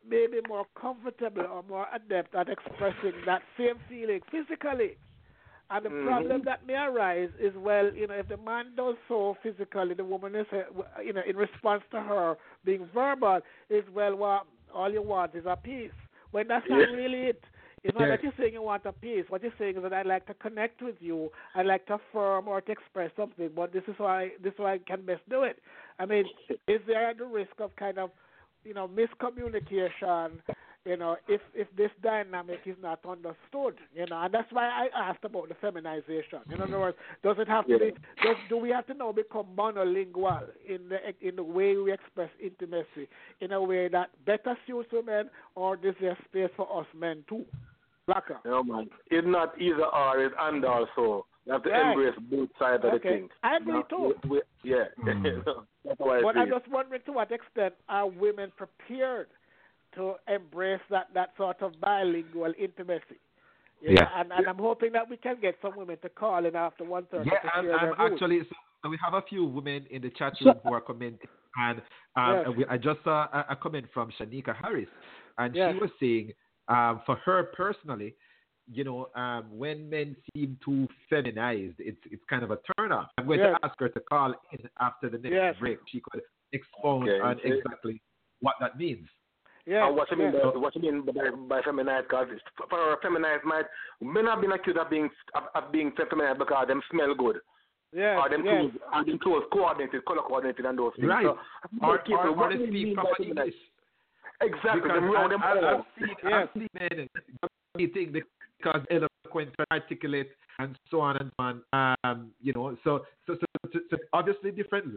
may be more comfortable or more adept at expressing that same feeling physically. And the Mhm. problem that may arise is, well, you know, if the man does so physically, the woman is, uh, you know, in response to her being verbal, is, well, well all you want is a piece. When that's not Yeah. really it. It's not Yeah. that you're saying you want a piece. What you're saying is that I'd like to connect with you. I'd like to affirm or to express something, but this is why this is why I can best do it. I mean, is there the risk of kind of, you know, miscommunication? You know, if if this dynamic is not understood, you know, and that's why I asked about the feminization. In other words, does it have to Yeah. be? Does, do we have to now become monolingual in the in the way we express intimacy in a way that better suits women, or is there space for us men too? Blakka. You know, man. It's not either or, it's and also. You have to Right. embrace both sides of the Okay. thing. I agree You know, too. we- we- yeah. Mm. That's why I But see I'm just wondering to what extent are women prepared to embrace that, that sort of bilingual intimacy? You know, Yeah. and, and I'm hoping that we can get some women to call in after one thirty. Yeah, to and, and actually, so, so we have a few women in the chat room who are commenting, and um, Yes. we, I just saw a, a comment from Shanika Harris, and Yes. she was saying, um, for her personally, you know, um, when men seem too feminized, it's it's kind of a turn off. I'm going Yes. to ask her to call in after the next Yes. break. She could expound Okay. on exactly what that means. Yeah, And what you mean yeah. by what you mean by, by feminized? Because for a feminized might men have been accused of being of, of being feminized because uh, them smell good, yes, or them yes. clothes, or them clothes coordinated, color coordinated, and those things. Right. So, Or, people, or, or what they do you speak proper? English. Exactly. Because Them round them I, I, all. I've seen, Yes. I've seen men think because eloquent articulate and so on and so on. Um, you know, so so so, so, so obviously different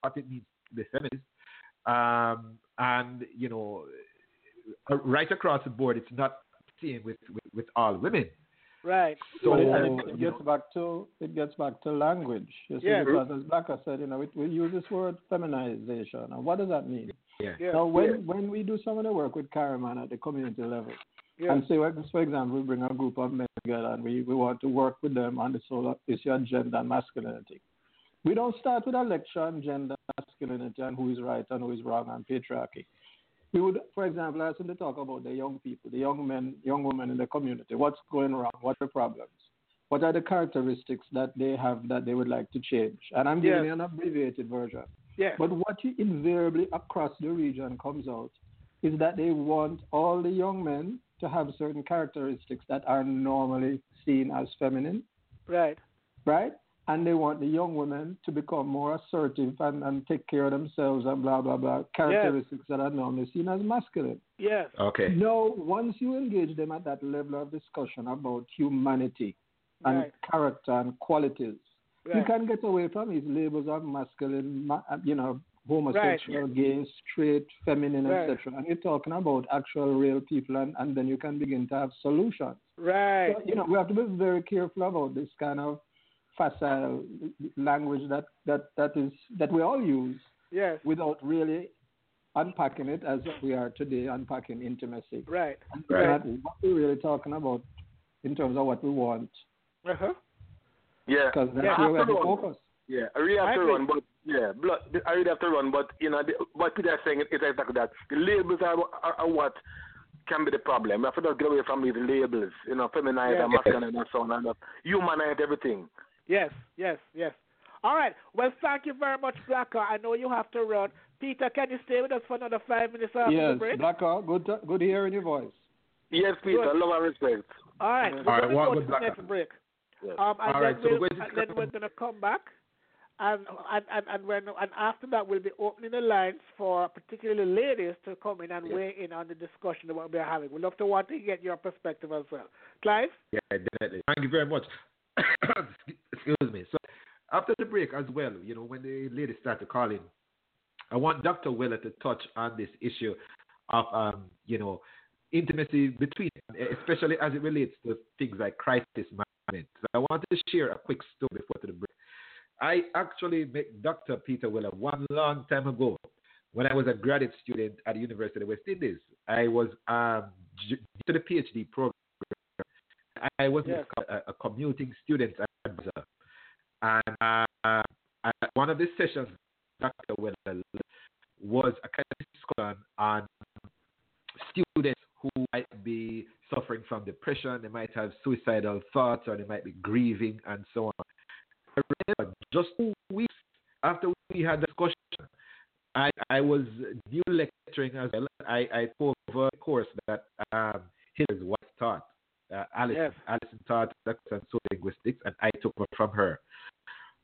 what it means to be feminist. Um, and you know, uh, right across the board, it's not seen with, with, with all women. right. So it, it, gets know, back to it gets back to language. You see, Yeah. because as Blakka said, you know, we, we use this word feminization, and what does that mean? yeah. Yeah, Now, when when we do some of the work with CARIMAN at the community level, yeah, and say, for example, we bring a group of men together and we, we want to work with them on the sole issue of gender and masculinity. We don't start with a lecture on gender, masculinity, and who is right and who is wrong and patriarchy. we would, for example, ask them to talk about the young people, the young men, young women in the community. What's going wrong? What are the problems? What are the characteristics that they have that they would like to change? And I'm giving Yes. you an abbreviated version. Yes. But what you invariably across the region comes out is that they want all the young men to have certain characteristics that are normally seen as feminine, Right. right? And they want the young women to become more assertive and, and take care of themselves and blah, blah, blah. Characteristics that are normally seen as masculine. Yes. Okay. No, once you engage them at that level of discussion about humanity and Right. character and qualities, you can get away from these labels of masculine, uh, you know, homosexual, gay, straight, feminine, Right. etc. And you're talking about actual real people, and, and then you can begin to have solutions. Right. So, you know, we have to be very careful about this kind of facile language that, that, that is that we all use Yes. without really unpacking it as we are today unpacking intimacy. Right. And Right. that is what we're really talking about in terms of what we want, Uh huh. Yeah. because that's Yeah, where we have to focus. Yeah, I really have I to agree. run, but yeah, blood, I really have to run, but you know, the, what Peter is saying is exactly that. The labels are, are, are what can be the problem. We have to just get away from these labels, you know, feminine Yeah. and masculine and so on, and humanize everything. Yes. Yes. Yes. All right. Well, thank you very much, Blakka. I know you have to run. Peter, can you stay with us for another five minutes after the Yes, break? Blakka, good, to, good hearing your voice. Yes, Peter, Good. love and respect. All right. All We're going to what go to the Blakka- next break. Yes. Um, and All then, right, so we'll, we're going to and then we're going to come back. And, and, and, and, when, and after that, we'll be opening the lines for particularly ladies to come in and Yes. weigh in on the discussion that we're having. We'd love to want to get your perspective as well. Clive? Yeah, definitely. Thank you very much. Excuse me. So after the break as well, you know, when the ladies start to call in, I want Dr. Weller to touch on this issue of, um, you know, intimacy between, especially as it relates to things like crisis management. So I want to share a quick story before the break. I actually met Dr. Peter Weller one long time ago when I was a graduate student at the University of West Indies. I was um, to the PhD program. I was Yes. a, a commuting student advisor. And uh, at one of the sessions, Dr. Weller was a kind of discussion on students who might be suffering from depression, they might have suicidal thoughts, or they might be grieving, and so on. I remember just two weeks after we had the discussion, I, I was new lecturing as well. I, I took over a course that um, Hilaire's wife taught. Uh, Alison, Yes. Alison taught that and social linguistics, and I took over from her.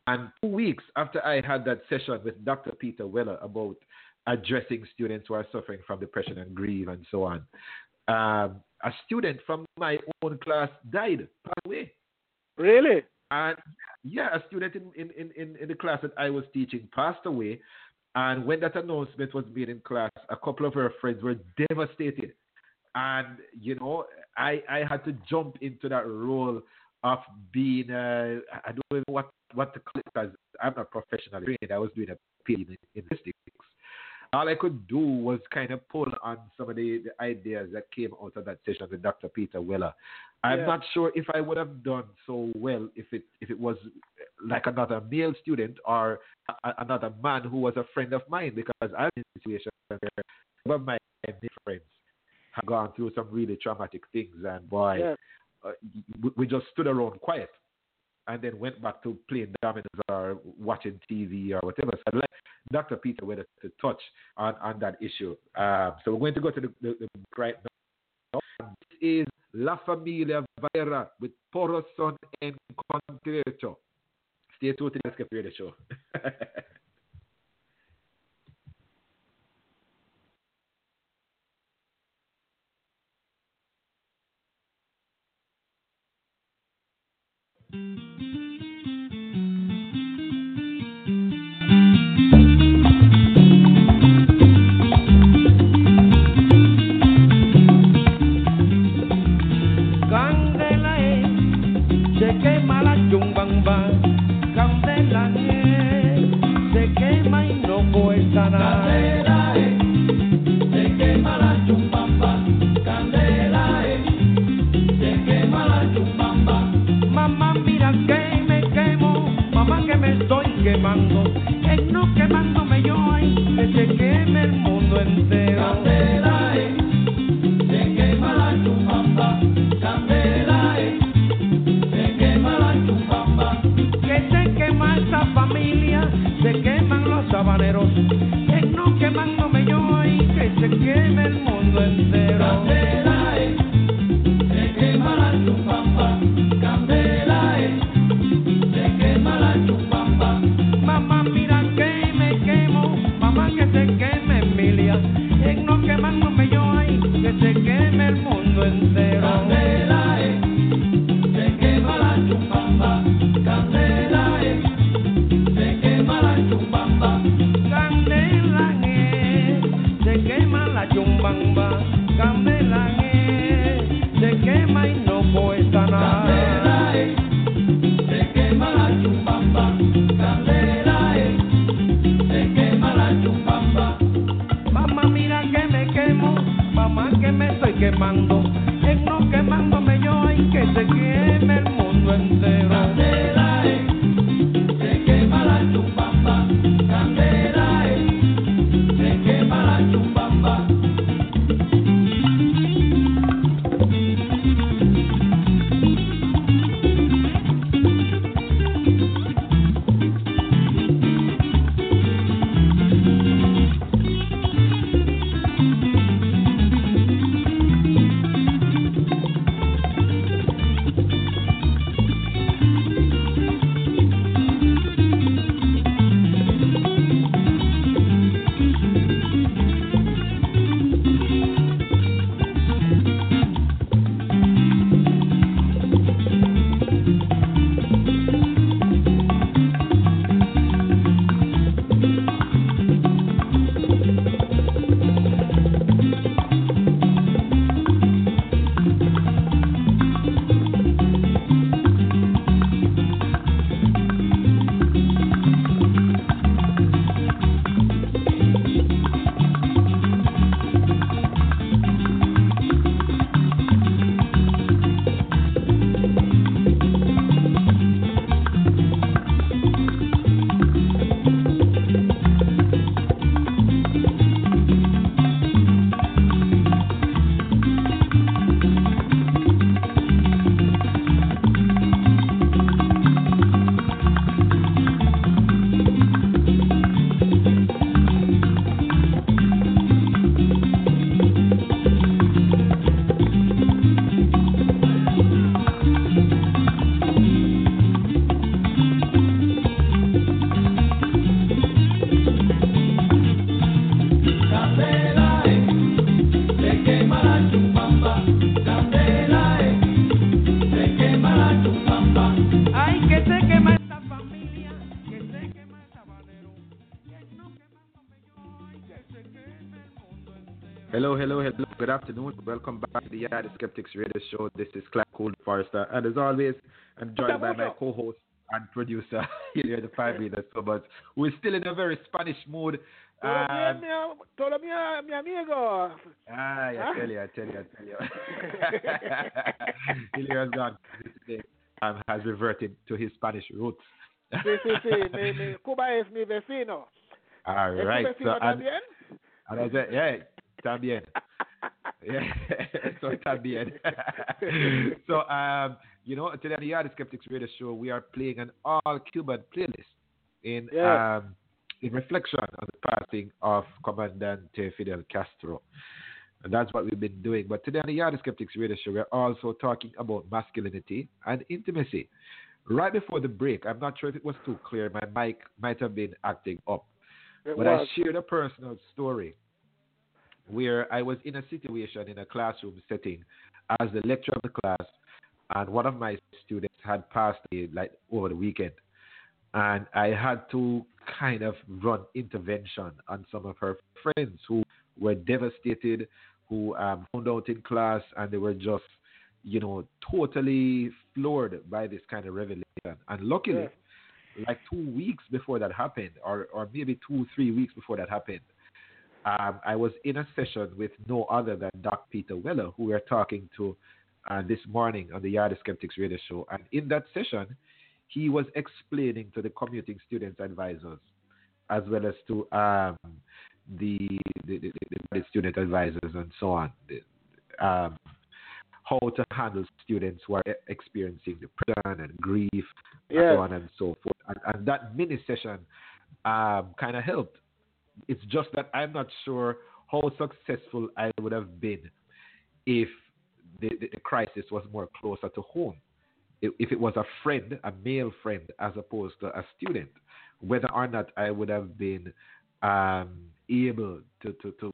And two weeks after I had that session with Dr. Peter Weller about addressing students who are suffering from depression and grief and so on, um, a student from my own class died, passed away. Really? And yeah, a student in, in, in, in the class that I was teaching passed away. And when that announcement was made in class, a couple of her friends were devastated. And, you know, I, I had to jump into that role of being, uh, I don't know what, what to call it because I'm not professionally trained. I was doing a PhD in, in statistics. All I could do was kind of pull on some of the, the ideas that came out of that session with Dr. Peter Weller. I'm Yeah. not sure if I would have done so well if it if it was like another male student or a, another man who was a friend of mine because I'm in a situation where some of my friends have gone through some really traumatic things and boy, uh, we, we just stood around quiet and then went back to playing dominoes or watching TV or whatever. So I'd like Dr. Peter Weller to touch on, on that issue. Um, so we're going to go to the, the, the right now. This is La Familia Valera with Poro Son en Concreto. Stay tuned to the Escape Radio Show. Good afternoon. Welcome back to the Yardie Skeptics Radio Show. This is Clark Cool Forrester, and as always, I'm joined by my co-host and producer here the five leader. So, but we're still in a very Spanish mood. Todo Um, mi, am- todo bien, mi amigo. Ah, I tell you, I tell you, I tell you. Hilaire has gone um, has reverted to his Spanish roots. Sí, sí, sí. Mi, mi, Cuba es mi vecino. All ¿Es tu vecino So, and, también? and I said, yeah, también. Yeah, so también. so, um, you know, today on the Yardie Skeptics Radio Show, we are playing an all Cuban playlist in Yeah. um, in reflection on the passing of Comandante Fidel Castro. And that's what we've been doing. But today on the Yardie Skeptics Radio Show, we're also talking about masculinity and intimacy. Right before the break, I'm not sure if it was too clear. My mic might have been acting up. It But was. I shared a personal story where I was in a situation in a classroom setting as the lecturer of the class, and one of my students had passed away like over the weekend, and I had to kind of run intervention on some of her friends who were devastated, who um, found out in class, and they were just, you know, totally floored by this kind of revelation. And luckily, like two weeks before that happened, or, or maybe two, three weeks before that happened, um, I was in a session with no other than Doc Peter Weller, who we are talking to uh, this morning on the Yardie Skeptics radio show. And in that session, he was explaining to the commuting students advisors, as well as to um, the, the, the, the student advisors and so on, the, um, how to handle students who are experiencing depression and grief, and so on and so forth. And, and that mini session um, kind of helped. It's just that I'm not sure how successful I would have been if the, the, the crisis was more closer to home. If, it was a friend, a male friend, as opposed to a student, whether or not I would have been um, able to, to, to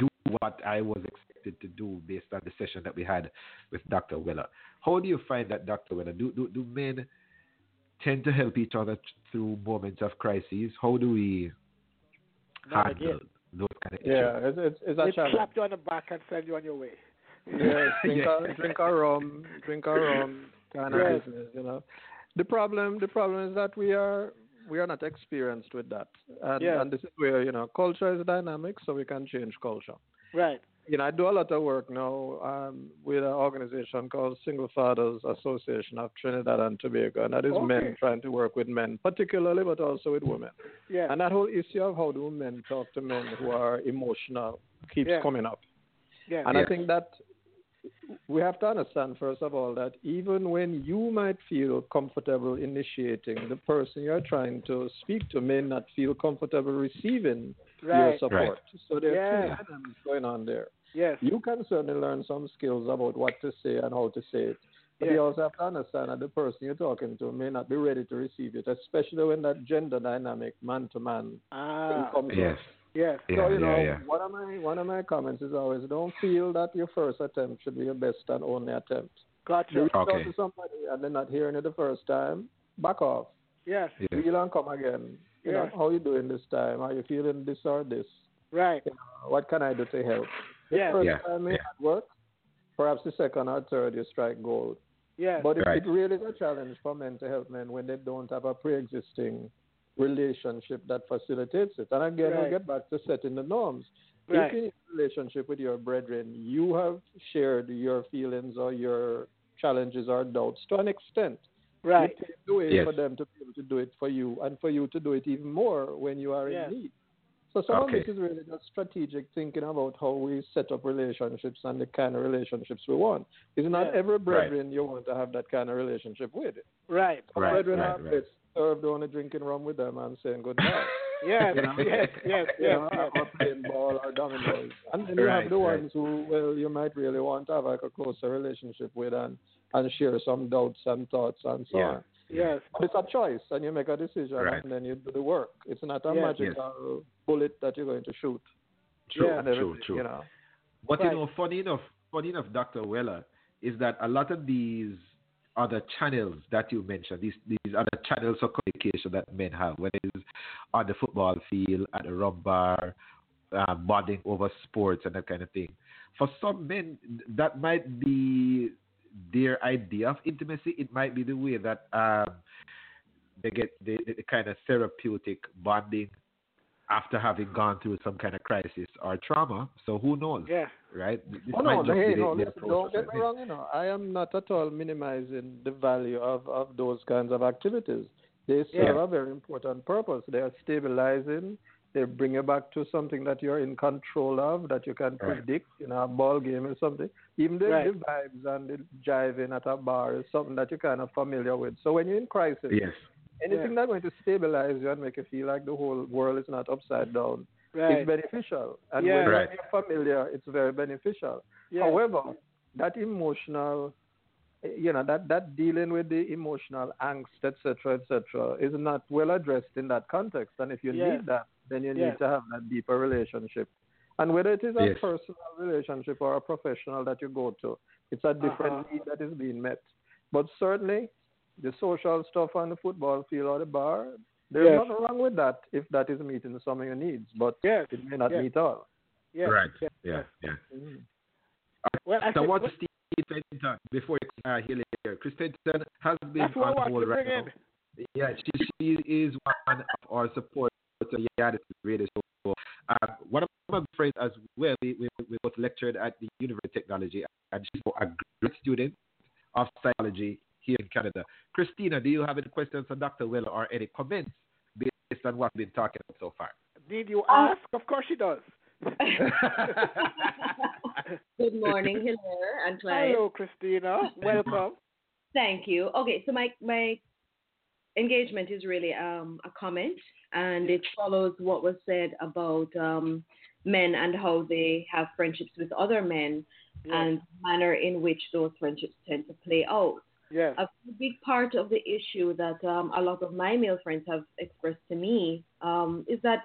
do what I was expected to do based on the session that we had with Dr. Weller. How do you find that, Dr. Weller? Do, do, do men tend to help each other through moments of crises? How do we Not handle again. those kind of Yeah, issues? it's it's, it's They challenge. slap you on the back and send you on your way. Yeah, drink, Yeah. a, drink a rum, drink a rum kind of business, you know. The problem, the problem is that we are we are not experienced with that, and, Yeah. and this is where you know culture is dynamic, so we can change culture. Right. You know, I do a lot of work now um, with an organization called Single Fathers Association of Trinidad and Tobago, and that is Okay. men trying to work with men, particularly, but also with women. Yeah. And that whole issue of how do men talk to men who are emotional keeps Yeah. coming up. yeah. And I think that we have to understand, first of all, that even when you might feel comfortable initiating, the person you're trying to speak to may not feel comfortable receiving your support. right. support. So there are Yeah. two dynamics going on there. Yes. You can certainly learn some skills about what to say and how to say it. But Yes. you also have to understand that the person you're talking to may not be ready to receive it, especially when that gender dynamic, man to man, Ah. comes up. Yes. Yes. Yeah, So you know, yeah, yeah. one of my one of my comments is always don't feel that your first attempt should be your best and only attempt. You Gotcha. reach out to somebody and they're not hearing it the first time, back off. Yes. Yes. Reel and come again. You know, Yes. how you doing this time? Are you feeling this or this? Right. You know, what can I do to help? The Yes. first Yeah, time may yeah. not work. Perhaps the second or third you strike gold. Yes. But it, Right. it really is a challenge for men to help men when they don't have a pre-existing relationship that facilitates it. And again, Right. we get back to setting the norms. Right. If in a relationship with your brethren, you have shared your feelings or your challenges or doubts to an extent. right. You pave the way Yes. for them to be able to do it for you and for you to do it even more when you are Yes. in need. So some Okay. of this is really just strategic thinking about how we set up relationships and the kind of relationships we want. It's not Yes. every brethren you want to have that kind of relationship with. Right. Right, brethren right, have right. This served a drinking rum with them and saying goodbye. Yes. You know? Yes. Yes. you Yes. know, yes. or playing ball or dominoes. And then you Right, have the right. ones who, well, you might really want to have like a closer relationship with and, and share some doubts and thoughts and so Yeah. on. Yes. But it's a choice, and you make a decision, Right. and then you do the work. It's not a Yes. magical bullet that you're going to shoot. True, Yeah. true, true. You know. But Right. you know, funny enough, funny enough, Dr. Weller, is that a lot of these other channels that you mentioned, these these other channels of communication that men have, whether it's on the football field, at the rum bar, uh, bonding over sports and that kind of thing. For some men, that might be their idea of intimacy. It might be the way that um, they get the, the kind of therapeutic bonding after having gone through some kind of crisis or trauma. So who knows? Yeah. Right? This Oh, no, might just hey, be no, listen, don't get me wrong. You know, I am not at all minimizing the value of, of those kinds of activities. They serve Yeah. a very important purpose. They are stabilizing. They bring you back to something that you're in control of, that you can Right. predict. You know, a ball game or something. Even the, Right. the vibes and the jiving at a bar is something that you're kind of familiar with. So when you're in crisis, Yes. anything that's going to stabilize you and make you feel like the whole world is not upside down Right. is beneficial. And Yeah. when Right. you're familiar, it's very beneficial. Yeah. However, that emotional, you know, that, that dealing with the emotional angst, etc., etc., is not well addressed in that context. And if you Yeah. need that, then you Yeah. need to have that deeper relationship. And whether it is a Yes. personal relationship or a professional that you go to, it's a different Uh-huh. need that is being met. But certainly, the social stuff on the football field or the bar, there's Yes. nothing wrong with that if that is meeting some of your needs. But Yes. it may not Yes. meet all. Yes. Right. Yes. Yeah. Yeah. Mhm. Well, I So think- what's Steve Fenton before you uh, hear later? Chris Fenton has been That's what I on hold right now. in. Yeah, she, she is one of our supporters of the Yardis Radio Show. Uh, one of my friends as well, we, we, we both lectured at the University of Technology, and she's a great student of psychology here in Canada. Christina, do you have any questions for Dr. Weller or any comments based on what we've been talking about so far? Need you Uh, ask? Of course she does. Good morning, Hilaire and Clyde. Hello, Christina. Welcome. Thank you. Okay, so my my engagement is really um, a comment, and it follows what was said about um, men and how they have friendships with other men, Yes. and the manner in which those friendships tend to play out. Yes. A big part of the issue that um, a lot of my male friends have expressed to me um, is that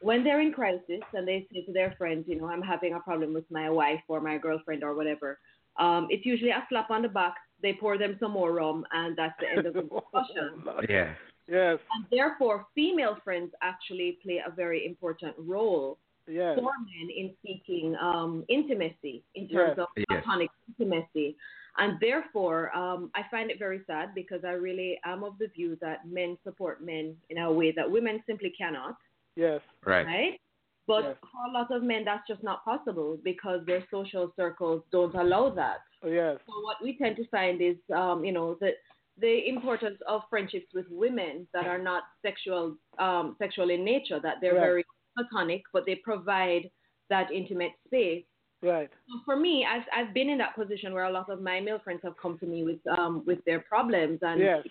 when they're in crisis and they say to their friends, you know, I'm having a problem with my wife or my girlfriend or whatever, um, it's usually a slap on the back. They pour them some more rum, and that's the end of the discussion. Yeah. Yes. And therefore, female friends actually play a very important role Yes. for men in seeking um, intimacy in terms Yes. of Yes. platonic intimacy. And therefore, um, I find it very sad because I really am of the view that men support men in a way that women simply cannot, Yes. Right. right? But Yes. for a lot of men, that's just not possible because their social circles don't allow that. Oh, yes. So what we tend to find is, um, you know, the the importance of friendships with women that are not sexual um, sexual in nature, that they're Right. very platonic, but they provide that intimate space. Right. So for me, I've I've been in that position where a lot of my male friends have come to me with um, with their problems, and Yes.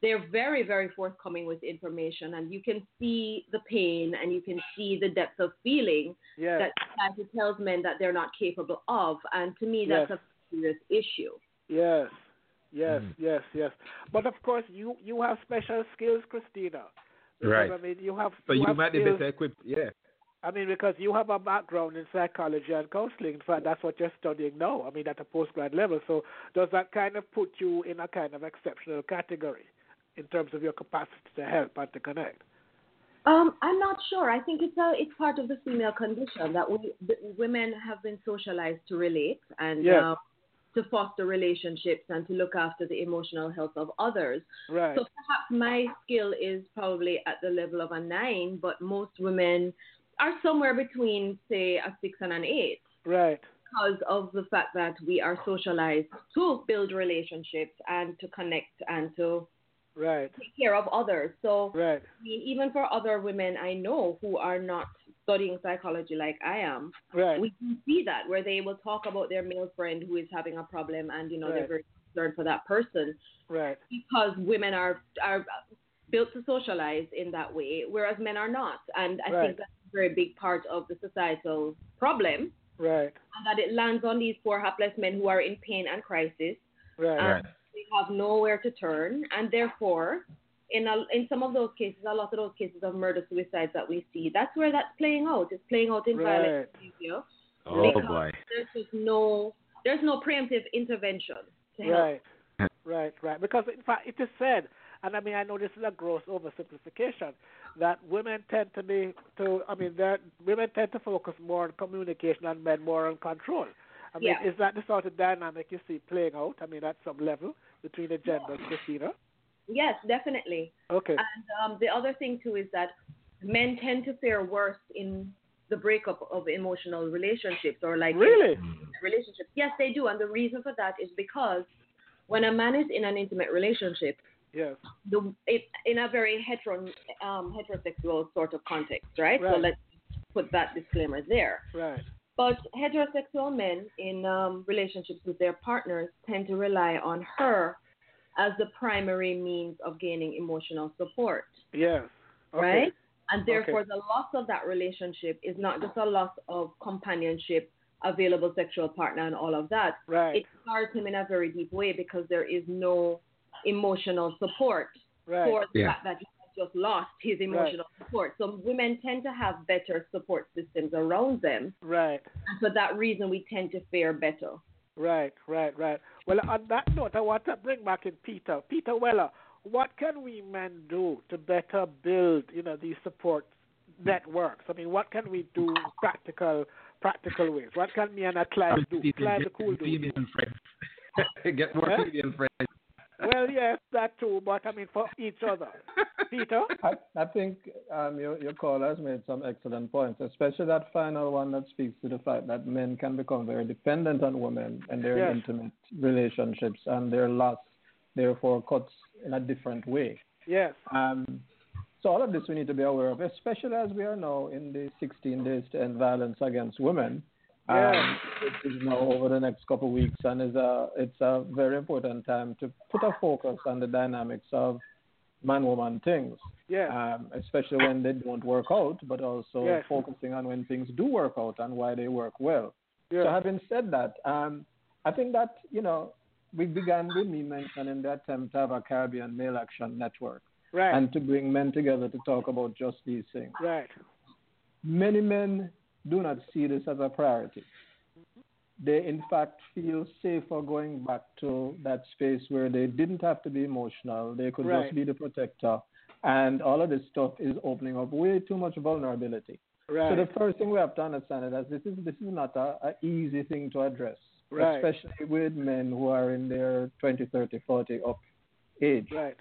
they're very very forthcoming with information, and you can see the pain and you can see the depth of feeling Yes. that society tells men that they're not capable of, and to me, that's Yes. a serious issue. Yes, yes, Mm. yes, yes. But of course, you you have special skills, Christina. Because, Right. I mean, you have. So you have might be better equipped. Yeah. I mean, because you have a background in psychology and counseling. In fact, that's what you're studying now. I mean, at a postgrad level. So, does that kind of put you in a kind of exceptional category in terms of your capacity to help and to connect? Um, I'm not sure. I think it's a it's part of the female condition that we the women have been socialized to relate and Yes. uh, to foster relationships and to look after the emotional health of others. Right. So perhaps my skill is probably at the level of a nine, but most women are somewhere between say a six and an eight right. because of the fact that we are socialized to build relationships and to connect and to Right. take care of others. So Right. I mean, even for other women I know who are not studying psychology like I am, Right. we can see that where they will talk about their male friend who is having a problem, and you know they're very concerned for that person Right. because women are are built to socialize in that way, whereas men are not, and I Right. think that's very big part of the societal problem, Right. and that it lands on these poor hapless men who are in pain and crisis, Right. and they have nowhere to turn, and therefore, in a, in some of those cases, a lot of those cases of murder suicides that we see, that's where that's playing out. It's playing out in violent Right. behavior. Oh Because boy. There's just no there's no preemptive intervention to help. Right. Right, right. Because in fact, it is said, and I mean, I know this is a gross oversimplification, that women tend to be to. I mean, that women tend to focus more on communication and men more on control. I mean, Yeah. is that the sort of dynamic you see playing out? I mean, at some level between the genders, Christina. Yes, definitely. Okay. And um, the other thing too is that men tend to fare worse in the breakup of emotional relationships or like Really? relationships. Yes, they do, and the reason for that is because when a man is in an intimate relationship, Yes. the it, in a very hetero um, heterosexual sort of context, right? right? So let's put that disclaimer there. Right. But heterosexual men in um, relationships with their partners tend to rely on her as the primary means of gaining emotional support, Yes. Okay. right? And therefore, Okay. the loss of that relationship is not just a loss of companionship, available sexual partner, and all of that. Right. It scars him in a very deep way because there is no emotional support Right. for the Yeah. fact that he has just lost his emotional support. So women tend to have better support systems around them. Right. And for that reason, we tend to fare better. Right, right, right. Well, on that note, I want to bring back in Peter. Peter Weller, what can we men do to better build, you know, these support networks? I mean, what can we do practical, practical ways? What can me and a Clive do? Clive the cool dude. Female friends. Get more Huh? female friends. Well, yes, that too, but I mean for each other. Peter? I, I think um, your, your caller has made some excellent points, especially that final one that speaks to the fact that men can become very dependent on women and their Yes. intimate relationships, and their loss therefore cuts in a different way. Yes. Um, so all of this we need to be aware of, especially as we are now in the 16 days to end violence against women. Yeah. Um, which is over the next couple of weeks, and is a it's a very important time to put a focus on the dynamics of man woman things. Yes. Um, especially when they don't work out, but also Yes. focusing on when things do work out and why they work well. Yes. So having said that, um, I think that, you know, we began with me mentioning the attempt to have a Caribbean Male Action Network Right. and to bring men together to talk about just these things. right. Many men do not see this as a priority. They, in fact, feel safer going back to that space where they didn't have to be emotional. They could Right. just be the protector. And all of this stuff is opening up way too much vulnerability. Right. So the first thing we have to understand is that this is this is not a, a easy thing to address, Right. especially with men who are in their 20, 30, 40 up age. right.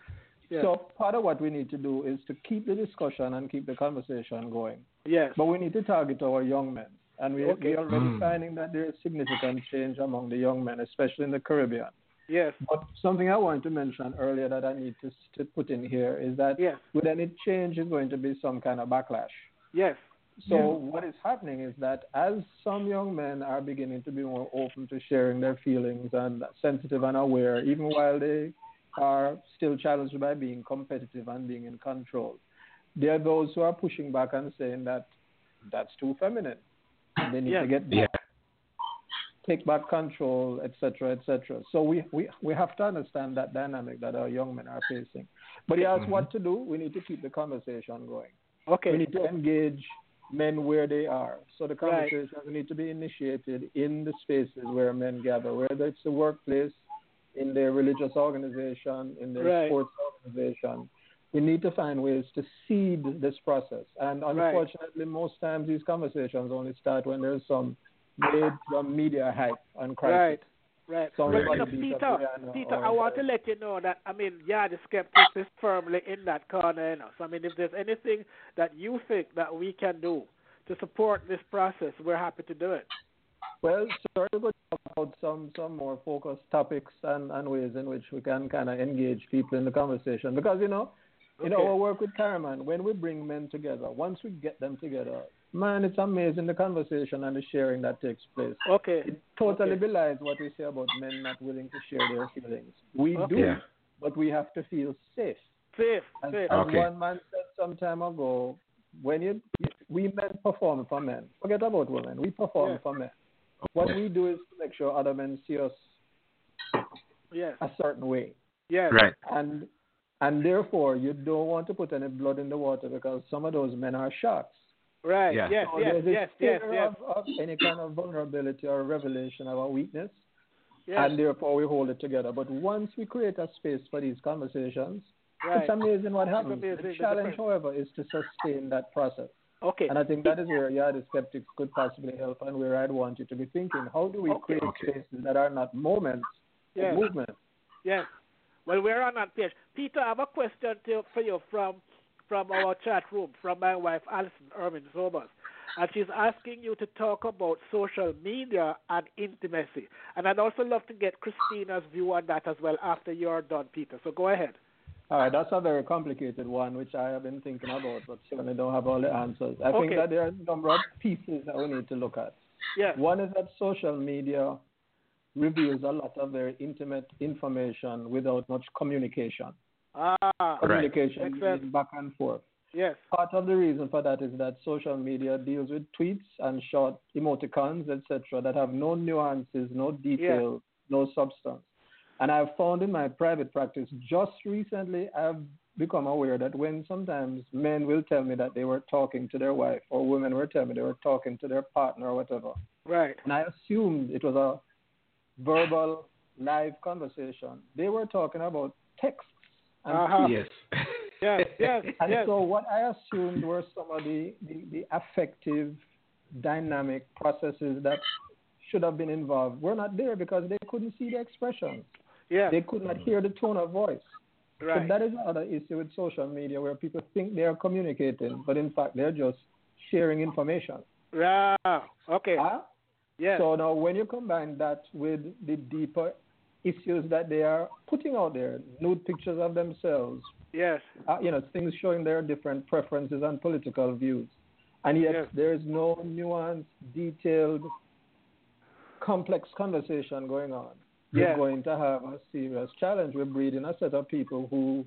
Yes. So part of what we need to do is to keep the discussion and keep the conversation going. yes. But we need to target our young men. And we, Okay. we're already Mm. finding that there is significant change among the young men, especially in the Caribbean. Yes. But something I wanted to mention earlier that I need to, to put in here is that Yes. with any change is going to be some kind of backlash. Yes. So Yeah. what is happening is that as some young men are beginning to be more open to sharing their feelings and sensitive and aware, even while they are still challenged by being competitive and being in control, there are those who are pushing back and saying that that's too feminine. They need Yeah. to get Yeah. take back control, etc., etc. So we, we, we have to understand that dynamic that our young men are facing. But yes, Mhm. what to do? We need to keep the conversation going. Okay. We need to engage men where they are. So the Right. conversations need to be initiated in the spaces where men gather, whether it's the workplace, in their religious organization, in their Right. sports organization. We need to find ways to seed this process. And unfortunately, most times these conversations only start when there's some made media hype and crisis. Right. Right. Somebody Well, you know, Peter, Peter, I want to let you know that I mean, yeah, the skeptics is firmly in that corner. You know? So I mean, if there's anything that you think that we can do to support this process, we're happy to do it. Well, sorry to talk about some, some more focused topics and, and ways in which we can kind of engage people in the conversation. Because, you know, in our work with CARIMAN, when we bring men together, once we get them together, man, it's amazing the conversation and the sharing that takes place. Okay. It totally Okay. belies what we say about men not willing to share their feelings. We Okay. do, Yeah. but we have to feel safe. Safe. As, Safe. as Okay. one man said some time ago, when you, we men perform for men. Forget about women. We perform Yeah. for men. What we do is make sure other men see us Yes. a certain way, Yes. Right. and and therefore you don't want to put any blood in the water because some of those men are sharks. Right. Yeah. Yes. So Yes. there's a Yes. Yes. fear Yes. Of, of any kind of vulnerability or revelation of a weakness, Yes. and therefore we hold it together. But once we create a space for these conversations, Right. it's amazing what happens. amazing, the the challenge, difference. however, is to sustain that process. Okay. And I think that is where yeah, the skeptics could possibly help and where I'd want you to be thinking. How do we Okay. create Okay. spaces that are not moments, but Yes. movements? Yes. Well, we're on that page. Peter, I have a question to, for you from from our chat room, from my wife, Alison Irvin Sobers. And she's asking you to talk about social media and intimacy. And I'd also love to get Christina's view on that as well after you're done, Peter. So go ahead. All right, that's a very complicated one, which I have been thinking about, but certainly don't have all the answers. I think that there are a number of pieces that we need to look at. Yes. One is that social media reveals a lot of very intimate information without much communication. Ah, Communication meaning back and forth. yes. Part of the reason for that is that social media deals with tweets and short emoticons, etc., that have no nuances, no detail, no substance. And I've found in my private practice just recently, I've become aware that when sometimes men will tell me that they were talking to their wife, or women will tell me they were talking to their partner or whatever, Right. and I assumed it was a verbal live conversation, they were talking about texts. And Uh-huh. Yes. Yes. Yes. and yes. so what I assumed were some of the, the, the affective, dynamic processes that should have been involved were not there because they couldn't see the expressions. Yes. They could not hear the tone of voice. right. So that is another issue with social media where people think they are communicating, but in fact they're just sharing information. Yeah. Okay. Huh? yes. So now when you combine that with the deeper issues that they are putting out there, nude pictures of themselves, yes. uh, you know, things showing their different preferences and political views. And yet Yes. there is no nuanced, detailed, complex conversation going on. Yes. We're going to have a serious challenge. We're breeding a set of people who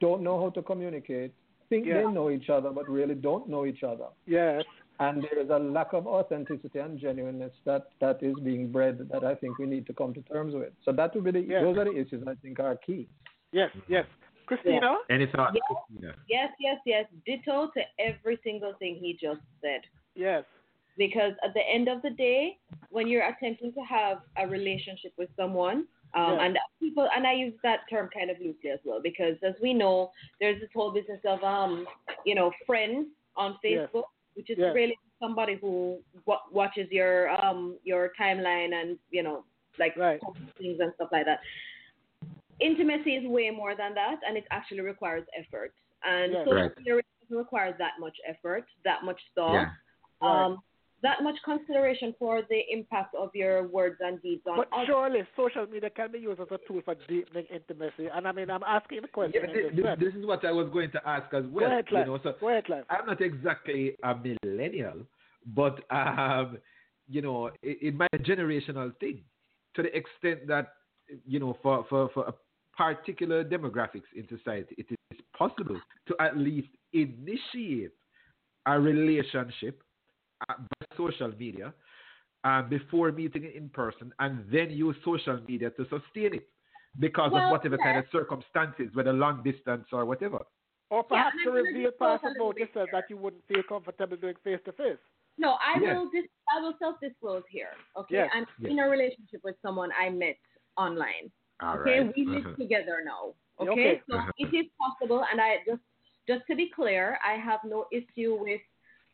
don't know how to communicate, think Yeah. they know each other, but really don't know each other. Yes. And there is a lack of authenticity and genuineness that, that is being bred that I think we need to come to terms with. So that would be the Yeah. those are the issues I think are key. Yes. Yes. Christina. Any thoughts, Yeah. Christina? Yes, yes, yes. Ditto to every single thing he just said. Yes. Because at the end of the day, when you're attempting to have a relationship with someone, um, Yeah. and people, and I use that term kind of loosely as well, because as we know, there's this whole business of, um, you know, friends on Yes. Facebook, which is Yes. really somebody who wa- watches your um your timeline and you know like Right. things and stuff like that. Intimacy is way more than that, and it actually requires effort. And Yes. social Right. media doesn't require that much effort, that much thought, Yeah. Right. um, that much consideration for the impact of your words and deeds on But others. surely social media can be used as a tool for deepening intimacy. And I mean, I'm asking the question. Yeah, this, this this, is what I was going to ask as well. Go ahead, you Clive. know, so Go ahead, I'm not exactly a millennial, but um, you know, it, it might be a generational thing to the extent that you know, for, for, for a particular demographics in society, it is possible to at least initiate a relationship uh, by social media uh, before meeting in person, and then use social media to sustain it because Well, of whatever kind of circumstances, whether long distance or whatever. Or perhaps and to reveal just parts talk a about little bit yourself that you wouldn't feel comfortable doing face to face. No, I Yes. will dis- I will self disclose here. Okay. Yes. I'm Yes. in a relationship with someone I met online. All okay, right. we live Uh-huh. together now. Okay, Okay. so Uh-huh. it is possible, and I just just to be clear, I have no issue with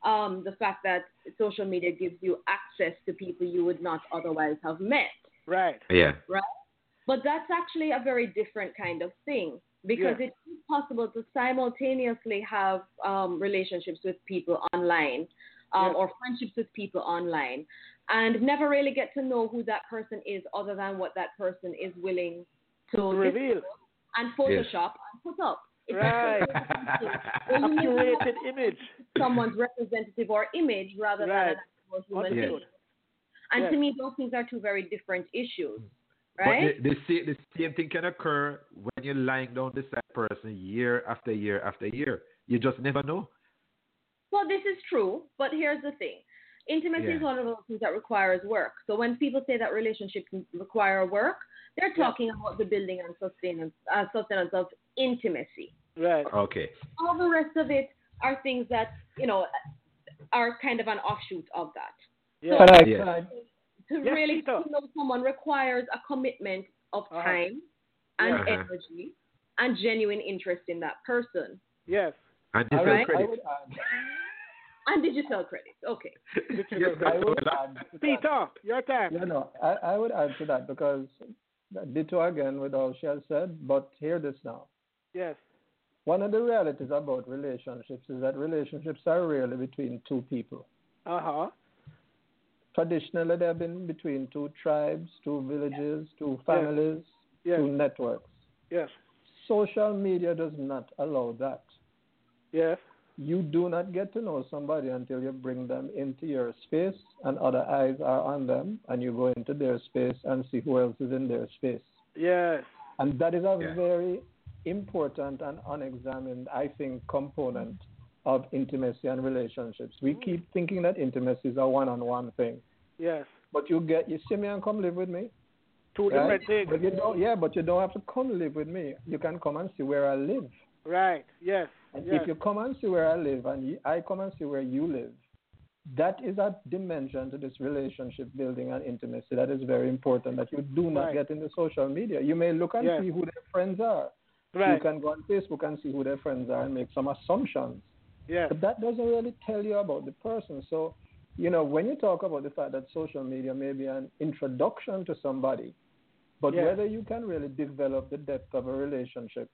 um, the fact that social media gives you access to people you would not otherwise have met. Right. Yeah. Right. But that's actually a very different kind of thing because Yeah. it is possible to simultaneously have um, relationships with people online um, Yeah. or friendships with people online and never really get to know who that person is other than what that person is willing to To reveal. and Photoshop and put up. It's Right. actually A you need to curated image. someone's representative or image rather Right. than an actual human Understood. being. And Yes. to me, those things are two very different issues, But right? the, the, sa- the same thing can occur when you're lying down beside a person year after year after year. You just never know. Well, this is true, but here's the thing. Intimacy is one of those things that requires work. So when people say that relationships require work, they're talking about the building and sustenance, uh, sustenance of intimacy. Right. Okay. All the rest of it are things that, you know, are kind of an offshoot of that. Yeah. Can I, Yes. can I To Yes, really to know someone requires a commitment of Uh-huh. time and Uh-huh. energy and genuine interest in that person Yes. And I digital would, I credit. would add, and digital credit. Okay. Yes, I would add. Peter, your time. No, no, I, I would add to that because ditto again with all she has said, but hear this now. Yes. One of the realities about relationships is that relationships are rarely between two people. Uh huh. Traditionally, they have been between two tribes, two villages, two families, Yes. two networks. Yes. Social media does not allow that. Yes. You do not get to know somebody until you bring them into your space and other eyes are on them and you go into their space and see who else is in their space. Yes. And that is a Yeah. very important and unexamined, I think, component of intimacy and relationships. We mm-hmm. keep thinking that intimacy is a one-on-one thing, Yes. but you get you see me and come live with me. Two right? different things. But you don't, yeah, but you don't have to come live with me. You can come and see where I live. Right. Yes. And yes. if you come and see where I live and I come and see where you live, that is a dimension to this relationship building and intimacy that is very important that you do not Right. get in the social media. You may look and Yes. see who their friends are. Right. You can go on Facebook and see who their friends are and make some assumptions. Yes. But that doesn't really tell you about the person. So, you know, when you talk about the fact that social media may be an introduction to somebody, but Yeah. whether you can really develop the depth of a relationship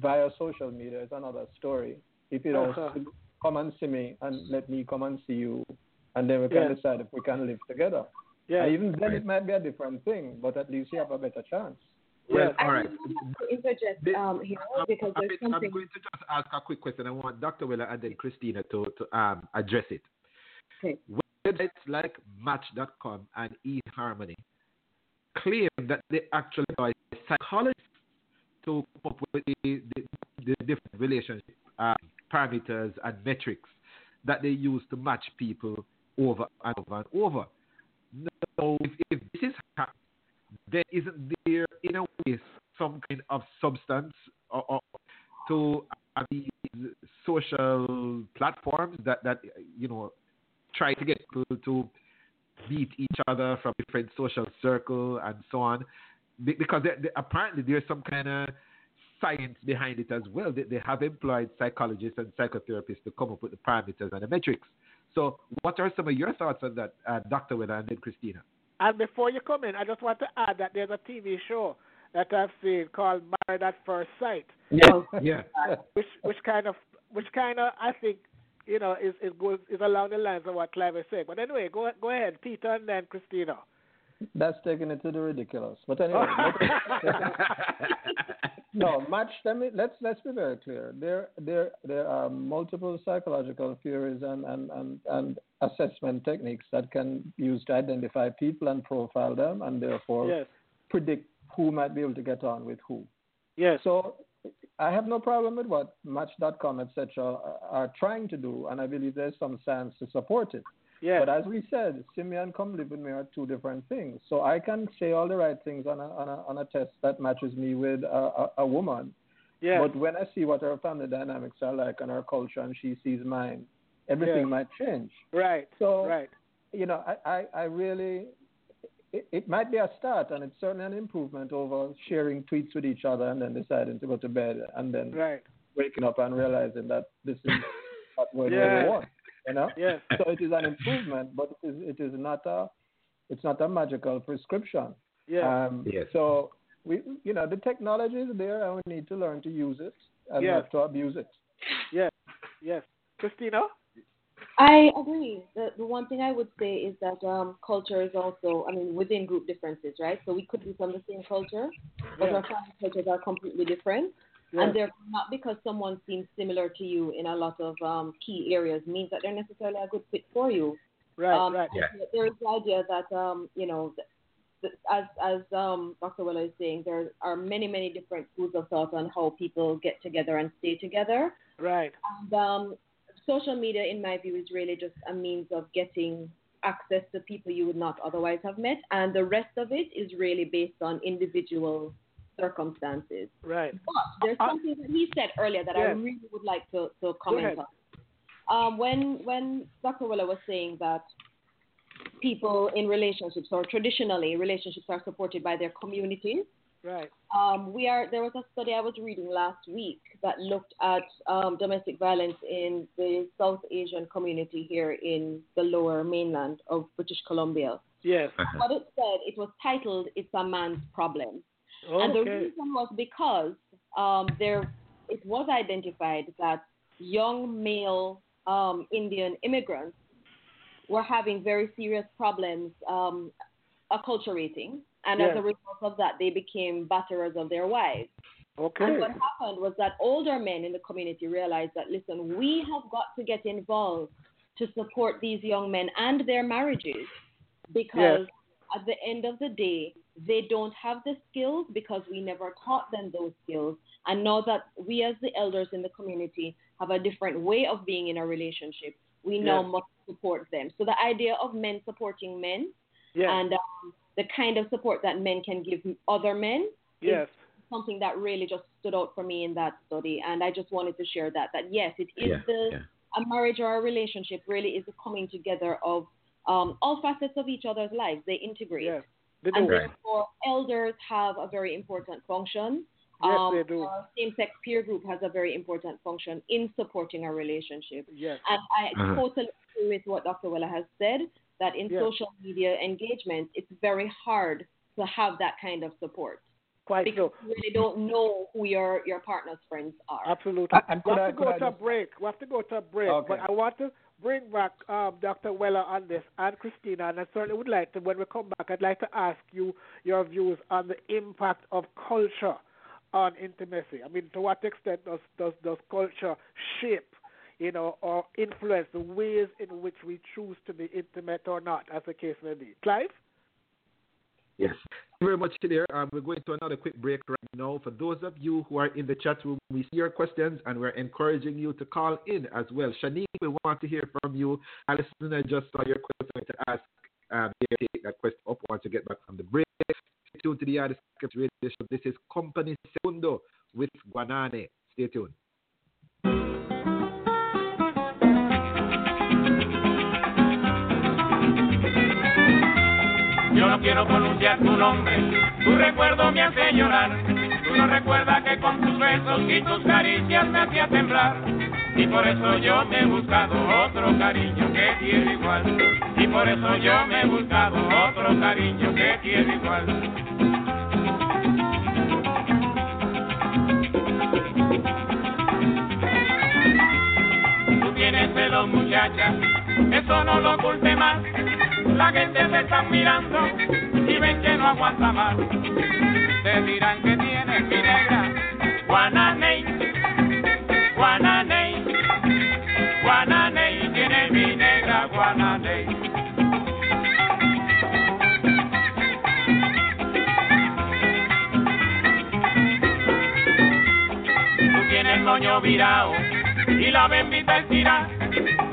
via social media is another story. If you don't Uh-huh. come and see me and let me come and see you, and then we can Yeah. decide if we can live together. Yeah. And even then, Right. it might be a different thing, but at least you have a better chance. Well, Yes. all I right. really want to interject This- um, here I'm, because I'm, there's I'm going to just ask a quick question. I want Dr. Weller and then Christina to, to um, address it. Okay. Websites like Match.com and eHarmony claim that they actually are psychologists to come up with the, the, the different relationship uh, parameters and metrics that they use to match people over and over and over. Now, if, if this is happening, there isn't there in a way some kind of substance or, or to uh, these social platforms that that you know try to get people to beat each other from different social circle and so on, because they, they, apparently there's some kind of science behind it as well. They, they have employed psychologists and psychotherapists to come up with the parameters and the metrics. So, what are some of your thoughts on that, uh, Dr. Weller and then Christina? And before you come in, I just want to add that there's a TV show that I've seen called Married at First Sight. Yeah, yeah. Which which kind of which kind of I think you know is is goes is along the lines of what Clive is saying. But anyway, go go ahead, Peter, and then Christina. That's taking it to the ridiculous. But anyway, no match. Let me let's let's be very clear. There there there are multiple psychological theories and and and, and assessment techniques that can be used to identify people and profile them, and therefore yes. predict who might be able to get on with who. Yes. So I have no problem with what Match.com, etc., are trying to do, and I believe there's some science to support it. Yes. But as we said, Simeon come live with me are two different things. So I can say all the right things on a on a, on a test that matches me with a, a, a woman. Yes. But when I see what her family dynamics are like and her culture, and she sees mine, everything Yes. might change. Right. So right. you know, I, I, I really, it, it might be a start and it's certainly an improvement over sharing tweets with each other and then deciding to go to bed and then Right. waking up and realizing that this is not what Yeah. we want. You know? Yes. So it is an improvement, but it is, it is not a, it's not a magical prescription. Yeah. Um, Yes. So we, you know, the technology is there and we need to learn to use it and Yes. not to abuse it. Yes. Yes. Christina. I agree. The the one thing I would say is that um, culture is also, I mean, within group differences, right? So we could be from the same culture, but Yeah. our family cultures are completely different. Yes. And therefore, not because someone seems similar to you in a lot of um, key areas means that they're necessarily a good fit for you. Right. um, right. Yeah. There is the idea that, um, you know, th- th- as as um, Dr. Weller is saying, there are many, many different schools of thought on how people get together and stay together. Right. And um, social media, in my view, is really just a means of getting access to people you would not otherwise have met, and the rest of it is really based on individual circumstances. Right. But there's Uh, something that he said earlier that I really would like to, to comment on. Um, when when Dr. Weller was saying that people in relationships or traditionally relationships are supported by their communities, Right. um, we are. There was a study I was reading last week that looked at um, domestic violence in the South Asian community here in the Lower Mainland of British Columbia. Yes. What it said, it was titled "It's a Man's Problem," and the reason was because um, there it was identified that young male um, Indian immigrants were having very serious problems um, acculturating, and as a result of that, they became batterers of their wives. Okay. And what happened was that older men in the community realized that, listen, we have got to get involved to support these young men and their marriages. Because at the end of the day, they don't have the skills because we never taught them those skills. And now that we, as the elders in the community, have a different way of being in a relationship, we now must support them. So the idea of men supporting men Yes. and um, the kind of support that men can give other men yes. something that really just stood out for me in that study, and I just wanted to share that. That yes, it is Yeah, the yeah. a marriage or a relationship really is the coming together of um, all facets of each other's lives. They integrate, Yes. They and do. Right. therefore elders have a very important function. Yes, um, they do. Same-sex peer group has a very important function in supporting a relationship. Yes. And I Uh-huh. totally agree with what Dr. Weller has said that in Yes. social media engagement, it's very hard to have that kind of support Quite because so. you really don't know who your your partner's friends are. Absolutely. And we have to go to a break. We have to go to a break. Okay. But I want to bring back um, Dr. Weller on this and Christina, and I certainly would like to, when we come back, I'd like to ask you your views on the impact of culture on intimacy. I mean, to what extent does does, does culture shape, you know, or influence the ways in which we choose to be intimate or not, as the case may be? Clive? Yes. Very much, there. Um, we're going to another quick break right now. For those of you who are in the chat room, we see your questions and we're encouraging you to call in as well. Shanique, we want to hear from you. Alison, I just saw your question to ask. Um, take that question up once you get back from the break. Stay tuned to the Artist Radio Show. This is Compay Segundo with Guanane. Stay tuned. Quiero pronunciar tu nombre, tu recuerdo me hace llorar. Tú no recuerdas que con tus besos y tus caricias me hacía temblar. Y por eso yo me he buscado otro cariño que tiene igual. Y por eso yo me he buscado otro cariño que tiene igual. Tú tienes celos muchacha, eso no lo oculte más. La gente te está mirando y ven que no aguanta más. Te dirán que tienes mi negra, Guananey, Guananey, Guananey, tiene mi negra, Guananey. Tú tienes el moño virado y la bembita estira.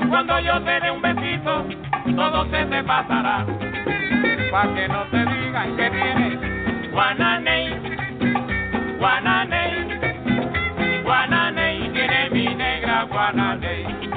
Cuando yo te dé un besito, todo se te pasará. Pa' que no te digan que tienes Guananey, Guananey, Guananey, tiene mi negra Guananey.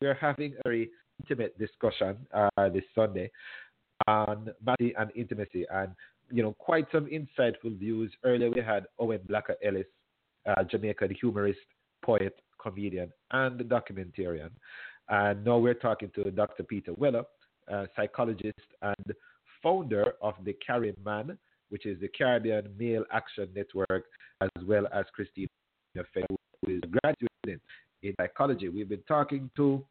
We're having a very intimate discussion uh, this Sunday on marriage and intimacy, and you know, quite some insightful views. Earlier, we had Owen Blakka Ellis, uh, Jamaica, the humorist, poet, comedian, and documentarian. And now we're talking to Dr. Peter Weller, uh, psychologist and founder of the CARIMAN, which is the Caribbean Male Action Network, as well as Christine, who is a graduate in psychology. We've been talking to,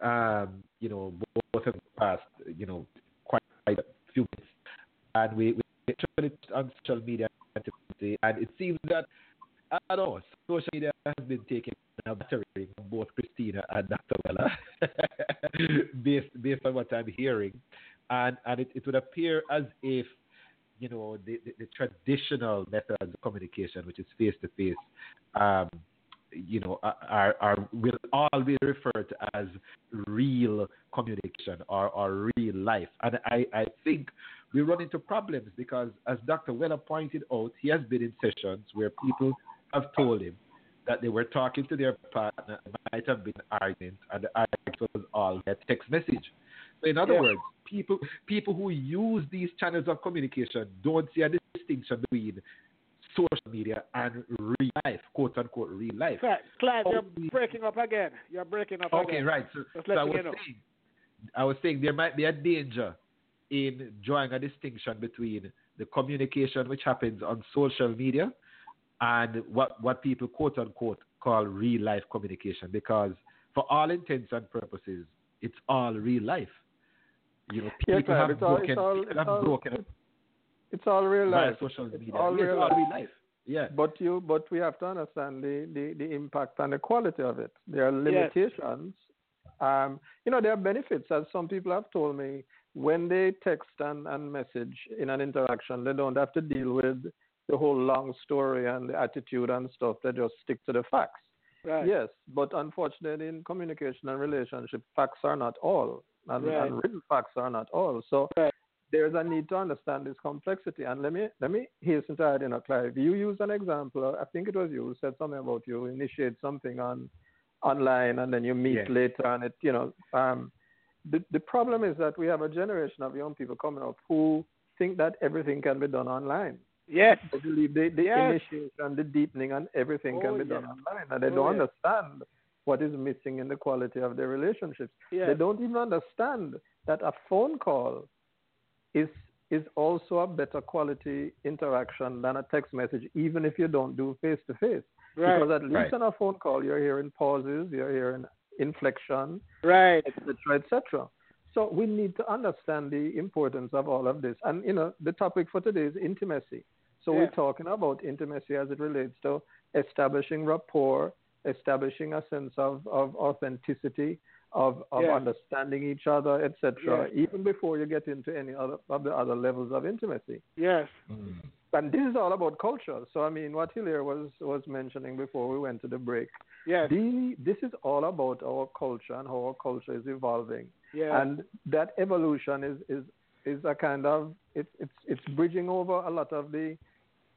um, you know, both of the past, you know, quite a few minutes, and we we it on social media, and it seems that don't know, social media has been taking a battering from both Christina and Dr. Weller, based based on what I'm hearing, and and it, it would appear as if you know the, the, the traditional methods of communication, which is face to face, you know, are, are will all be referred to as real communication or, or real life. And I, I think we run into problems because, as Dr. Weller pointed out, he has been in sessions where people have told him that they were talking to their partner, might have been arguing, and the argument was all a text message. So, in other Yeah. words, people people who use these channels of communication don't see a distinction between social media and real life, quote unquote, real life. Clive, Clive, you're breaking up again. You're breaking up again. Okay, again. right. So, so I was saying, I was saying there might be a danger in drawing a distinction between the communication which happens on social media and what what people quote unquote call real life communication because for all intents and purposes it's all real life. You know, people Clive, have all- broken all- people it's have all- broken It's all real life. social It's all Yes, real life. real life. Yeah. But you, but we have to understand the, the, the impact and the quality of it. There are limitations. Um, you know, there are benefits, as some people have told me. When they text and, and message in an interaction, they don't have to deal with the whole long story and the attitude and stuff. They just stick to the facts. Right. Yes, but unfortunately, in communication and relationship, facts are not all, and, Right. and written facts are not all. So Right. There's a need to understand this complexity. And let me let me hasten to add in a Clive. You use an example. I think it was you who said something about you initiate something on online and then you meet Yeah. later, and it you know. Um, the the problem is that we have a generation of young people coming up who think that everything can be done online. Yes. They believe the, the Yes. initiation, the deepening, and everything Oh, can be done online, and they Oh, don't yeah. understand what is missing in the quality of their relationships. They don't even understand that a phone call is is also a better quality interaction than a text message, even if you don't do face to face. Because at least Right. on a phone call, you're hearing pauses, you're hearing inflection, Right. etc., etc. So we need to understand the importance of all of this. And you know, the topic for today is intimacy. So Yeah. we're talking about intimacy as it relates to establishing rapport, establishing a sense of, of authenticity, of, of Yes. understanding each other, etc. Yes. Even before you get into any other of the other levels of intimacy. Yes. Mm. And this is all about culture. So I mean, what Hilaire was was mentioning before we went to the break. Yes. The, this is all about our culture and how our culture is evolving Yeah. and that evolution is is is a kind of it's it's it's bridging over a lot of the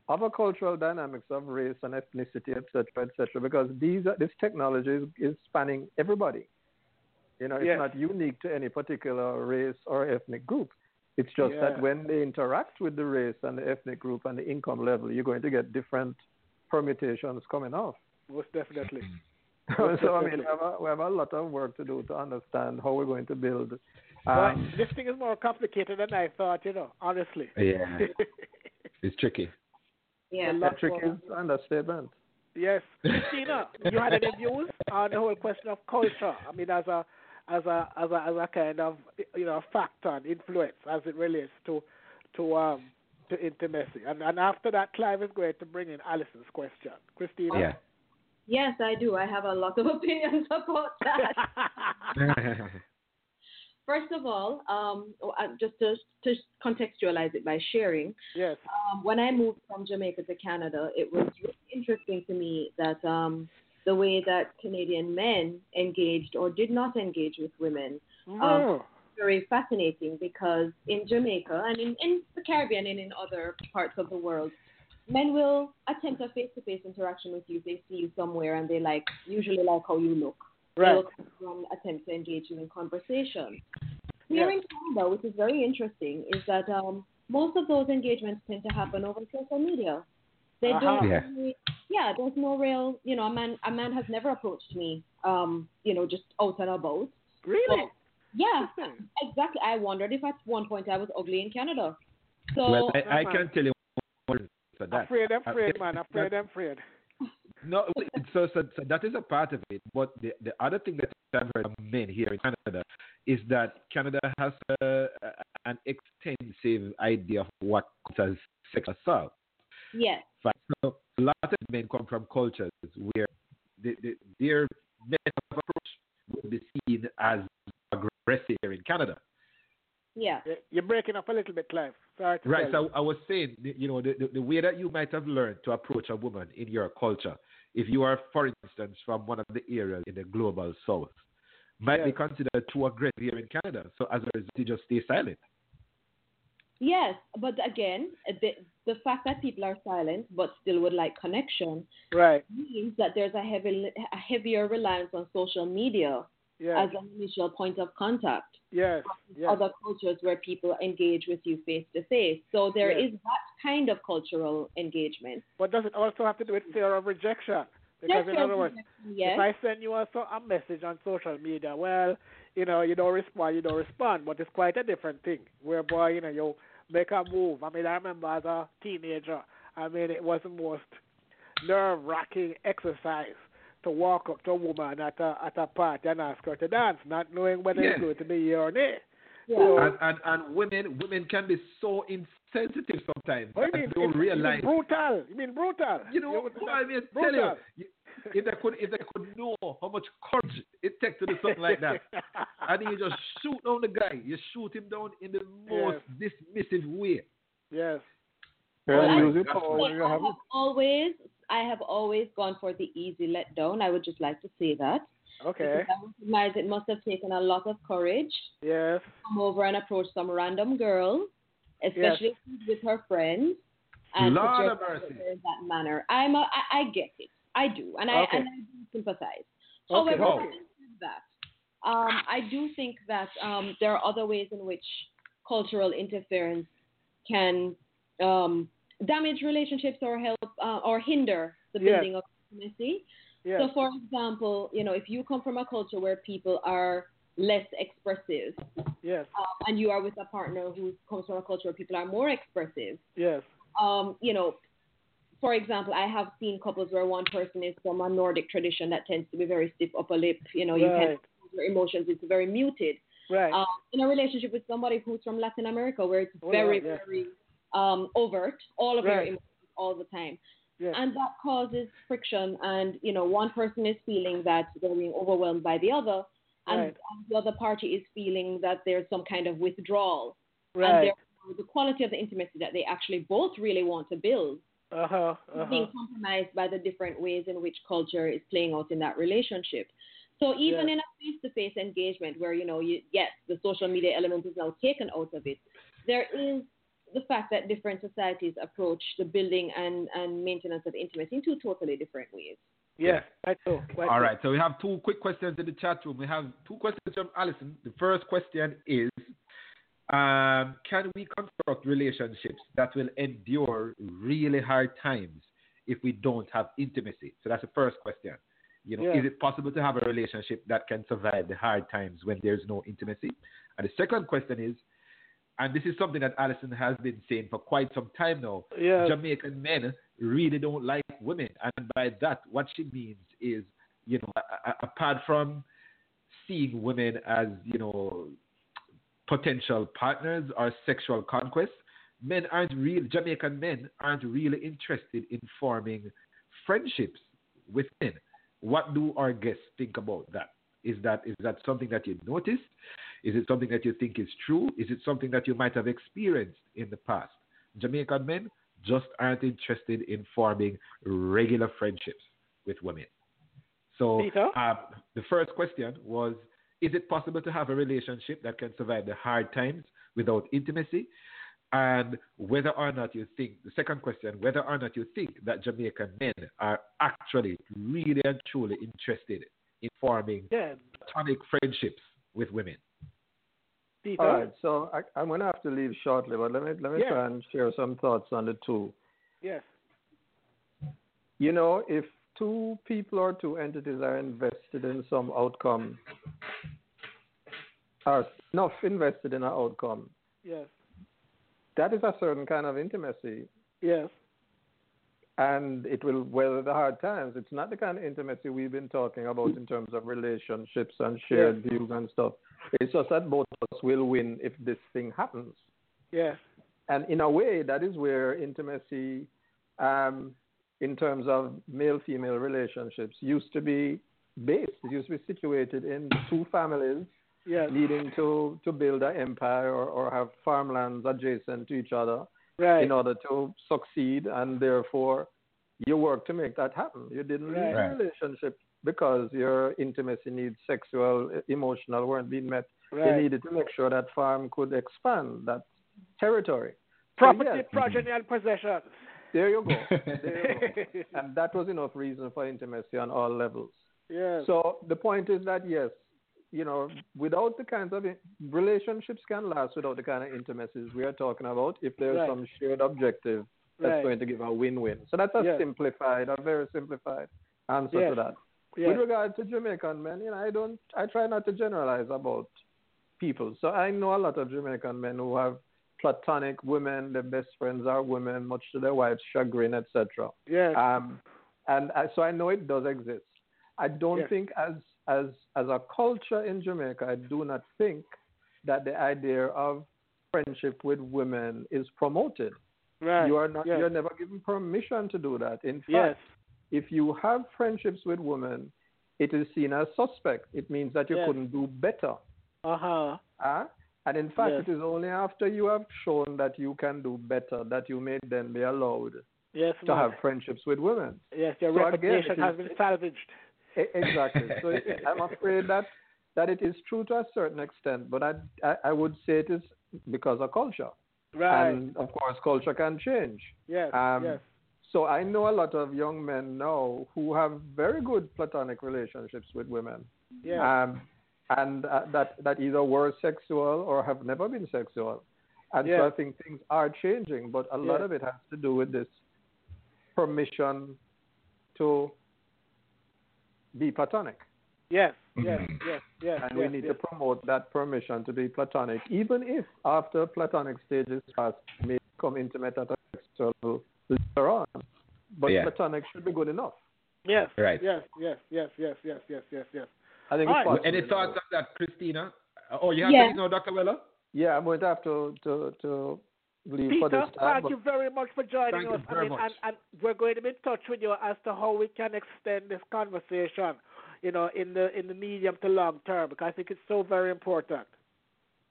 other cultural dynamics of race and ethnicity, et cetera, et cetera, because these this technology is, is spanning everybody. You know, it's Yes. not unique to any particular race or ethnic group. It's just Yeah. that when they interact with the race and the ethnic group and the income level, you're going to get different permutations coming off. Most definitely. so I mean, we have, a, we have a lot of work to do to understand how we're going to build. But Um, this thing is more complicated than I thought, you know, honestly. Yeah. It's tricky. Yeah. A lot Metric more. is understatement. Yes, Christina, you had any views on the whole question of culture? I mean, as a as a as a as a kind of you know factor and influence as it relates to to um to intimacy. And and after that, Clive is going to bring in Alison's question. Christina. Yeah. Yes, I do. I have a lot of opinions about that. First of all, um, uh, just to, to contextualize it by sharing, yes. um, when I moved from Jamaica to Canada, it was really interesting to me that um, the way that Canadian men engaged or did not engage with women Oh. very fascinating because in Jamaica and in, in the Caribbean and in other parts of the world, men will attempt a face to face interaction with you. They see you somewhere and they like usually like how you look. Right. They'll and attempt to engage you in conversation. Here Yes. in Canada, which is very interesting, is that um, most of those engagements tend to happen over social media. They Uh-huh. don't Yeah. really, yeah, there's no real, you know, a man a man has never approached me, um, you know, just out and about. Really? Well, yeah, exactly. I wondered if at one point I was ugly in Canada. So well, I, I man. can tell you more for that. Afraid, I'm Uh, afraid, man. I'm afraid, that- I'm afraid. No, so, so so that is a part of it. But the the other thing that I've heard of men here in Canada is that Canada has a, an extensive idea of what counts as sexual assault. yes, But so a lot of men come from cultures where the, the, their method of approach would be seen as aggressive here in Canada. yeah, Yeah, You're breaking up a little bit, Clive. Sorry to Right. tell you. So I was saying, the- you know, the, the, the way that you might have learned to approach a woman in your culture, if you are, for instance, from one of the areas in the global south, might be considered too aggressive here in Canada. So as a result, you just stay silent. Yes. But again, the the fact that people are silent but still would like connection Right. means that there's a heavy a heavier reliance on social media Yes. as an initial point of contact. Yes. Yes. Other cultures where people engage with you face to face. So there is Yes. that kind of cultural engagement. But does it also have to do with fear of rejection? Because in other words, yes. if I send you a, so- a message on social media, well, you know, you don't respond, you don't respond, but it's quite a different thing. Whereby, you know, you make a move. I mean, I remember as a teenager, I mean, it was the most nerve-wracking exercise to walk up to a woman at a at a party and ask her to dance, not knowing whether Yeah. it's going to be here or nay. And, and and women women can be so insensitive sometimes. What do and you mean? don't You mean realize. brutal. You mean brutal? You know, would- boy, I mean, tell you, brutal. you- if they could, if they could know how much courage it takes to do something like that, and you just shoot down the guy, you shoot him down in the most dismissive way. Yes. Yeah, Well, I- your power Like, when you I have have always, I have always gone for the easy letdown. I would just like to say that. Okay. Because I recognize it must have taken a lot of courage Yes. to come over and approach some random girl, especially if she's with her friends, and put Lord yourself have out mercy. in that manner. I'm a, I, I get it. I do, and I Okay. and I do sympathize. Okay, However, said that, um, I do think that um, there are other ways in which cultural interference can um, damage relationships or help uh, or hinder the Yes. building of intimacy. Yes. So, for example, you know, if you come from a culture where people are less expressive, Yes. um, and you are with a partner who comes from a culture where people are more expressive, Yes. um, you know, for example, I have seen couples where one person is from a Nordic tradition that tends to be very stiff upper lip. You know, you Right. can't your emotions. It's very muted. Right. Um, in a relationship with somebody who's from Latin America, where it's Oh, very, yeah, yeah. very um, overt, all of your emotions all the time, Yes. and that causes friction. And you know, one person is feeling that they're being overwhelmed by the other, and, Right. and the other party is feeling that there's some kind of withdrawal, and Right. therefore the quality of the intimacy that they actually both really want to build Uh huh. is Uh being compromised by the different ways in which culture is playing out in that relationship. So even Yes. in a face-to-face engagement where you know, you, yes, the social media element is now taken out of it, there is the fact that different societies approach the building and, and maintenance of intimacy in two totally different ways. Yes. Right so. Right All so. right, so we have two quick questions in the chat room. We have two questions from Alison. The first question is um, Can we construct relationships that will endure really hard times if we don't have intimacy? So that's the first question. You know, Yeah. is it possible to have a relationship that can survive the hard times when there's no intimacy? And the second question is, and this is something that Alison has been saying for quite some time now. Yes. Jamaican men really don't like women, and by that, what she means is, you know, apart from seeing women as, you know, potential partners or sexual conquest, men aren't real. Jamaican men aren't really interested in forming friendships with men. What do our guests think about that? Is that is that something that you noticed? Is it something that you think is true? Is it something that you might have experienced in the past? Jamaican men just aren't interested in forming regular friendships with women. So um, the first question was: Is it possible to have a relationship that can survive the hard times without intimacy? And whether or not you think the second question, whether or not you think that Jamaican men are actually really and truly interested in forming Yeah. platonic friendships with women. Peter. All right, so I, I'm going to have to leave shortly, but let me let me Yeah. try and share some thoughts on the two. Yes. You know, if two people or two entities are invested in some outcome, are enough invested in an outcome, Yes. that is a certain kind of intimacy, Yes. and it will weather the hard times. It's not the kind of intimacy we've been talking about in terms of relationships and shared views and stuff. It's just that both of us will win if this thing happens. Yes. And in a way, that is where intimacy, um, in terms of male female relationships, used to be based. It used to be situated in two families Yes. leading to, to build an empire or, or have farmlands adjacent to each other Right. in order to succeed. And therefore, you work to make that happen. You didn't leave Right. a relationship because your intimacy needs, sexual, emotional, weren't being met. Right. You needed to make sure that farm could expand that territory. So, Property, yes, progeny, and possession. There you go. There you go. and that was enough reason for intimacy on all levels. yes. So the point is that yes, you know, without the kinds of relationships can last without the kind of intimacies we are talking about. If there's Right. some shared objective that's Right. going to give a win-win. So that's a Yes. simplified, a very simplified answer Yes. to that. yes. With regard to Jamaican men, you know, I don't, I try not to generalize about people. So I know a lot of Jamaican men who have platonic women. Their best friends are women, much to their wives' chagrin, etc. yes. Um, and I, so I know it does exist. I don't think as as as a culture in Jamaica, I do not think that the idea of friendship with women is promoted. Right. You are not. Yes. You're never given permission to do that. In fact, Yes. if you have friendships with women, it is seen as suspect. It means that you Yes. couldn't do better. Uh huh. And in fact, Yes. it is only after you have shown that you can do better that you may then be allowed Yes, to have friendships with women. Yes, your So again, reputation it has is- been salvaged. Exactly. so it- I'm afraid that that it is true to a certain extent, but I, I I would say it is because of culture. Right. And of course, culture can change. yes. Um, yes. So I know a lot of young men now who have very good platonic relationships with women. Yes. Um, and uh, that that either were sexual or have never been sexual. And yeah. so I think things are changing, but a lot yeah. of it has to do with this permission to be platonic. Yes, mm-hmm. yes, yes, yes. And yes, we need yes. to promote that permission to be platonic, even if after platonic stages has may become intimate at a sexual later on. But yeah. platonic should be good enough. Yes, right. yes, yes, yes, yes, yes, yes, yes, yes. I think All it's right. possible. Any thoughts on that, Christina? Uh, Oh, you have Yeah. something now, Dr. Weller? Yeah, I'm going to have to to to leave for Peter, this time. thank but you very much for joining Thank you us. I very mean, much. and, and we're going to be in touch with you as to how we can extend this conversation, you know, in the in the medium to long term, because I think it's so very important.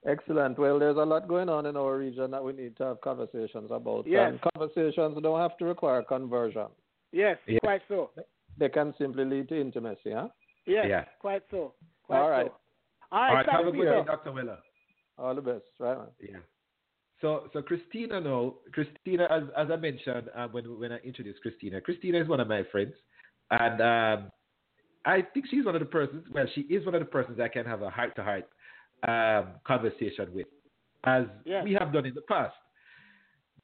Excellent. Well, there's a lot going on in our region that we need to have conversations about. Yes. And conversations don't have to require conversion. Yes, Yes. quite so. They can simply lead to intimacy, huh? Yes, Yeah. quite so. Quite All right. So. All right, All right, have a good day, Dr. Weller. All the best, right? Man? Yeah. So, so Christina, now, Christina, as as I mentioned uh, when when I introduced Christina, Christina is one of my friends, and um, I think she's one of the persons. Well, she is one of the persons I can have a heart to heart um, conversation with, as Yes. we have done in the past.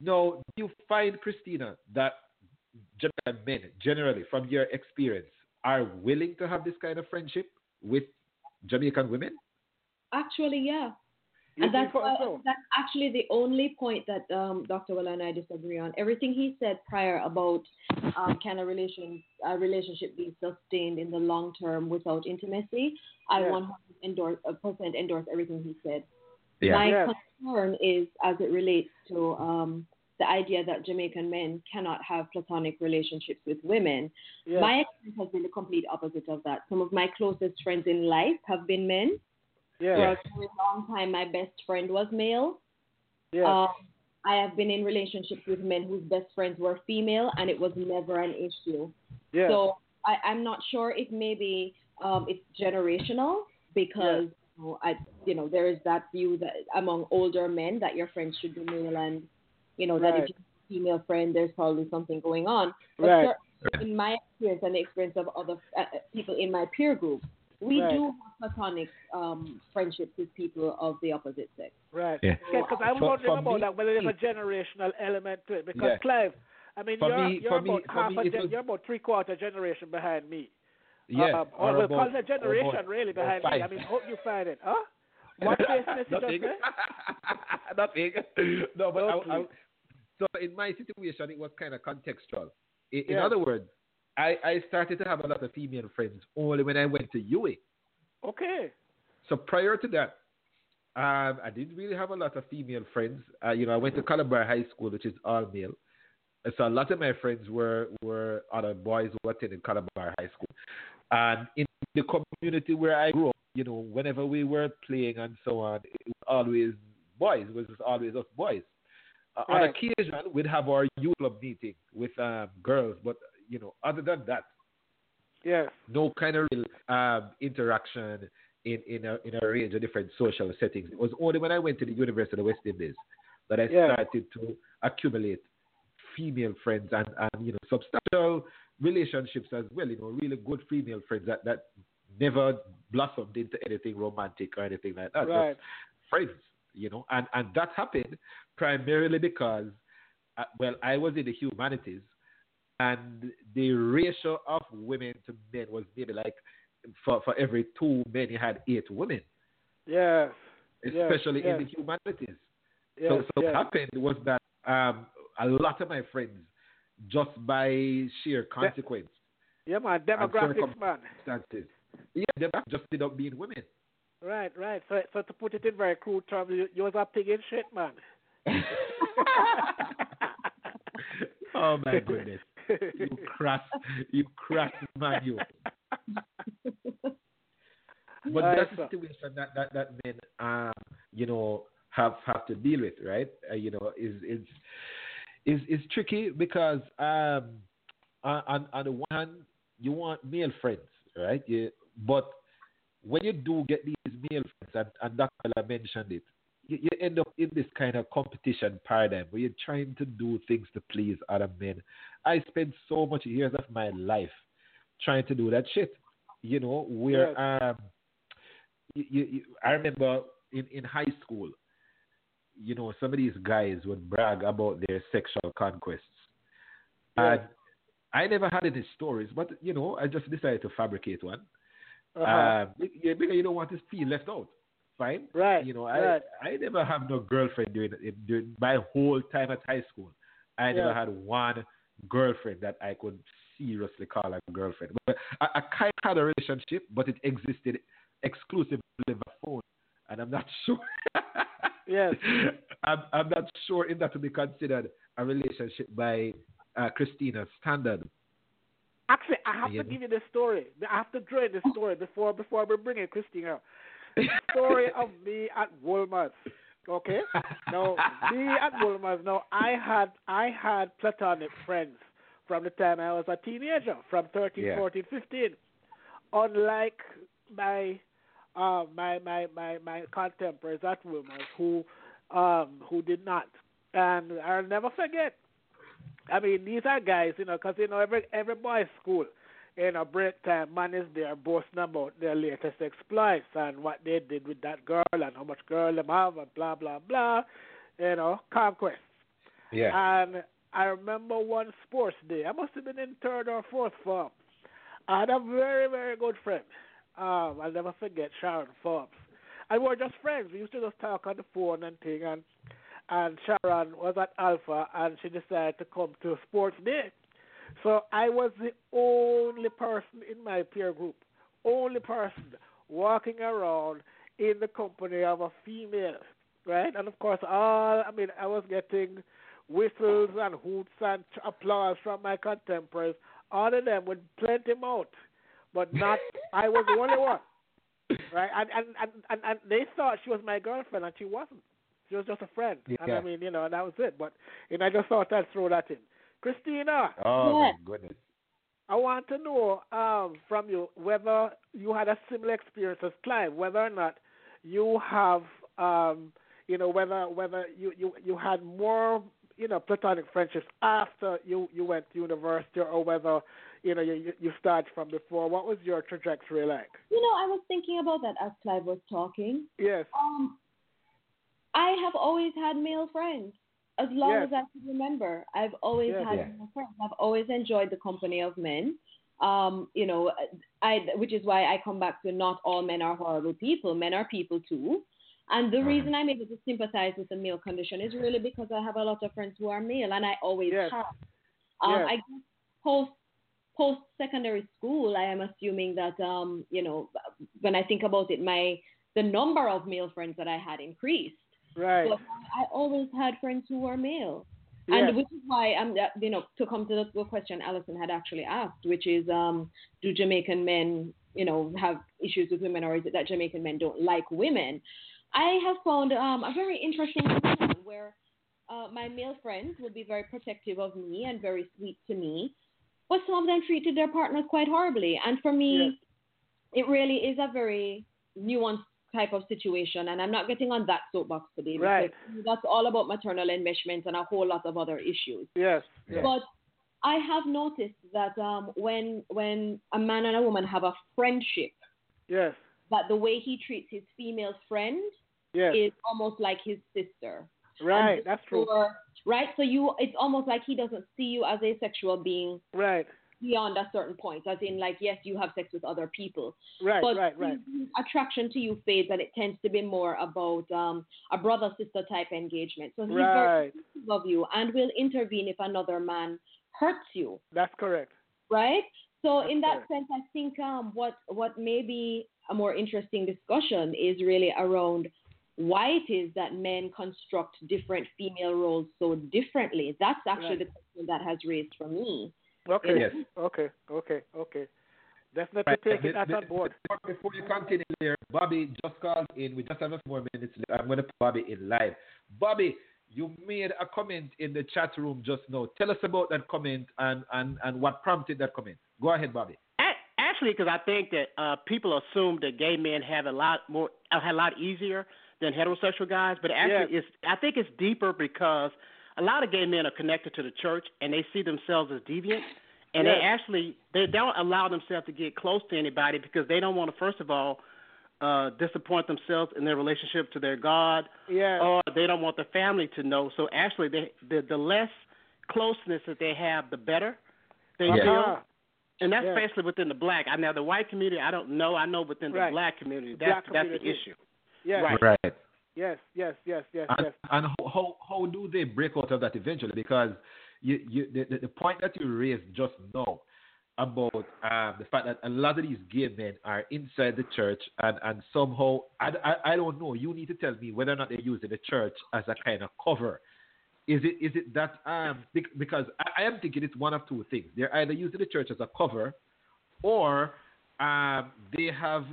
Now, do you find Christina that Jamaican men, generally, from your experience, are willing to have this kind of friendship with Jamaican women? Actually, yeah. You and that's, think why- so? that's actually the only point that um, Dr. Weller and I disagree on. Everything he said prior about um, can a relation a relationship be sustained in the long term without intimacy, I Yes. 100 endorse uh, percent endorse everything he said. Yeah. My Yes. concern is as it relates to um, the idea that Jamaican men cannot have platonic relationships with women. Yes. My experience has been the complete opposite of that. Some of my closest friends in life have been men. yes. For a long time, my best friend was male. Yes. Um, I have been in relationships with men whose best friends were female, and it was never an issue. yes. So I, I'm not sure if maybe um, it's generational because you, know, I, you know, there is that view that among older men that your friends should be male, and you know that if you have a female friend, there's probably something going on. But Right. certainly in my experience and the experience of other uh, uh, people in my peer group, we Right. do have platonic um, friendships with people of the opposite sex. Right. Yeah. Because I'm For- wondering for about me- that, whether there's a generational element to it. Because Yeah. Clive, I mean, For you're, me- you're about me- half a gen- was- you're about three quarter generation behind me. Yeah. Um, or, well, call it a or generation about- really behind me. I mean, hope you find it, huh? What business Nothing. Nothing. No, but I, I, so in my situation, it was kind of contextual. In, in Yeah. other words, I, I started to have a lot of female friends only when I went to UWI. Okay. So prior to that, um, I didn't really have a lot of female friends. Uh, you know, I went to Calabar High School, which is all male. So a lot of my friends were were other boys who attended Calabar High School. And in the community where I grew up, you know, whenever we were playing and so on, it was always boys. It was always us boys. Uh, On occasion, we'd have our youth club meeting with um, girls, but you know, other than that, Yes. no kind of real um, interaction in in a, in a range of different social settings. It was only when I went to the University of the West Indies that I Yeah. started to accumulate female friends and, and you know substantial relationships as well. You know, really good female friends that that never blossomed into anything romantic or anything like that. Just Right. friends, you know, and and that happened primarily because, uh, well, I was in the humanities, and the ratio of women to men was maybe like for for every two men you had eight women, Yes. Yes, especially yes. in the humanities. Yes. so so yes. what happened was that um, a lot of my friends, just by sheer consequence, Yeah, man. Demographics, man. Yeah, they just ended up being women. Right, right. So, so to put it in very crude terms, you, you was a pig in shit, man. oh my goodness. You crass, you crass man, you. But Right, that's sir. the situation that, that, that men, um, you know, have have to deal with, right? Uh, you know, is is is is tricky because um, on on- on the one hand, you want male friends, right? You, but when you do get these male friends, and, and Dr. Mentioned it, you, you end up in this kind of competition paradigm where you're trying to do things to please other men. I spent so much years of my life trying to do that shit. You know, where um, you, you, I remember in, in high school, you know, some of these guys would brag about their sexual conquests. And I never had any stories, but, you know, I just decided to fabricate one. Uh-huh. Uh, be- because you don't want to feel left out. Fine. Right. You know, I right. I never have no girlfriend during, during my whole time at high school. I never had one girlfriend that I could seriously call a girlfriend. But I, I kind of had a relationship, but it existed exclusively by phone, and I'm not sure. Yes. I'm, I'm not sure if that would be considered a relationship by uh, Christina's standard. Actually, I have Yeah. to give you the story. I have to draw the story before before we bring in Christina. The story of me at Wolmer's. Okay. Now, me at Wolmer's. Now, I had I had platonic friends from the time I was a teenager, from 13, Yeah. 14, 15. Unlike my uh, my my my my contemporaries at Wolmer's who um who did not, and I'll never forget. I mean, these are guys, you know, 'cause you know every every boys' school, you know, break time, man is there boasting about their latest exploits and what they did with that girl and how much girl them have and blah blah blah, you know, conquest. Yeah. And I remember one sports day. I must have been in third or fourth form. I had a very very good friend. Um, I'll never forget Sharon Forbes. And we were just friends. We used to just talk on the phone and thing and and Sharon was at Alpha and she decided to come to sports day. So I was the only person in my peer group, only person walking around in the company of a female, right? And of course, all I mean, I was getting whistles and hoots and applause from my contemporaries. All of them with plenty mouth, but not. I was the only one, right? And and, and and and they thought she was my girlfriend, and she wasn't. She was just a friend. And Yeah. I mean, you know, and that was it. But and I just thought I'd throw that in. Christina, Oh my goodness. I want to know um, from you whether you had a similar experience as Clive, whether or not you have, um, you know, whether whether you, you, you had more, you know, platonic friendships after you, you went to university, or whether, you know, you you- you started from before. What was your trajectory like? You know, I was thinking about that as Clive was talking. Yes. Um, I have always had male friends. As long Yes. as I can remember, I've always Yes. had Yeah. male friends. I've always enjoyed the company of men. Um, you know, I which is why I come back to not all men are horrible people. Men are people too. And the Mhm. reason I'm able to sympathize with the male condition is really because I have a lot of friends who are male, and I always Yes. have. Um, Yes. I guess post post secondary school, I am assuming that um, you know, when I think about it, my the number of male friends that I had increased. Right. But I always had friends who were male. Yes. And which is why I'm, uh, you know, to come to the, question Alison had actually asked, which is, um, do Jamaican men, you know, have issues with women, or is it that Jamaican men don't like women? I have found um, a very interesting phenomenon where uh, my male friends would be very protective of me and very sweet to me, but some of them treated their partners quite horribly. And for me, it really is a very nuanced type of situation. And I'm not getting on that soapbox today Right. because that's all about maternal enmeshment and a whole lot of other issues. Yes. Yeah. But I have noticed that um, when when a man and a woman have a friendship, Yes. that the way he treats his female friend Yes. is almost like his sister. Right. That's true. Right. So you, it's almost like he doesn't see you as a sexual being Right. Beyond a certain point. As in, like, yes, you have sex with other people, Right. but right. Right. attraction to you fades, and it tends to be more about um, a brother sister type engagement. So he's very Right. protective of you and will intervene if another man hurts you, That's correct. right? So in that sense, I think um, what what may be a more interesting discussion is really around why it is that men construct different female roles so differently. That's actually Right. the question that has raised for me. Okay. Yes. Okay. Okay. Okay. Definitely Right. taking Be- that on board. Before you continue there, Bobby just called in. We just have a few more minutes. left. I'm going to put Bobby in live. Bobby, you made a comment in the chat room just now. Tell us about that comment and, and, and what prompted that comment. Go ahead, Bobby. Actually, because I think that uh, people assume that gay men have a lot more, uh, have a lot easier than heterosexual guys, but actually, it's I think it's deeper because a lot of gay men are connected to the church and they see themselves as deviant, and they actually they don't allow themselves to get close to anybody because they don't want to first of all uh, disappoint themselves in their relationship to their God, Yeah. or they don't want their family to know. So actually, they, the the less closeness that they have, the better they Yeah. feel. Uh-huh. And that's Yeah. especially within the black. I now the white community, I don't know. I know within the Right. black community, that's black that's the issue. Yes. Right. Right. Yes. Yes. Yes. Yes. And, Yes. and how, how how do they break out of that eventually? Because you, you the, the, the point that you raised just now about um, the fact that a lot of these gay men are inside the church and, and somehow I, I, I don't know. You need to tell me whether or not they're using the church as a kind of cover. Is it is it that um because I, I am thinking it's one of two things. They're either using the church as a cover, or um they have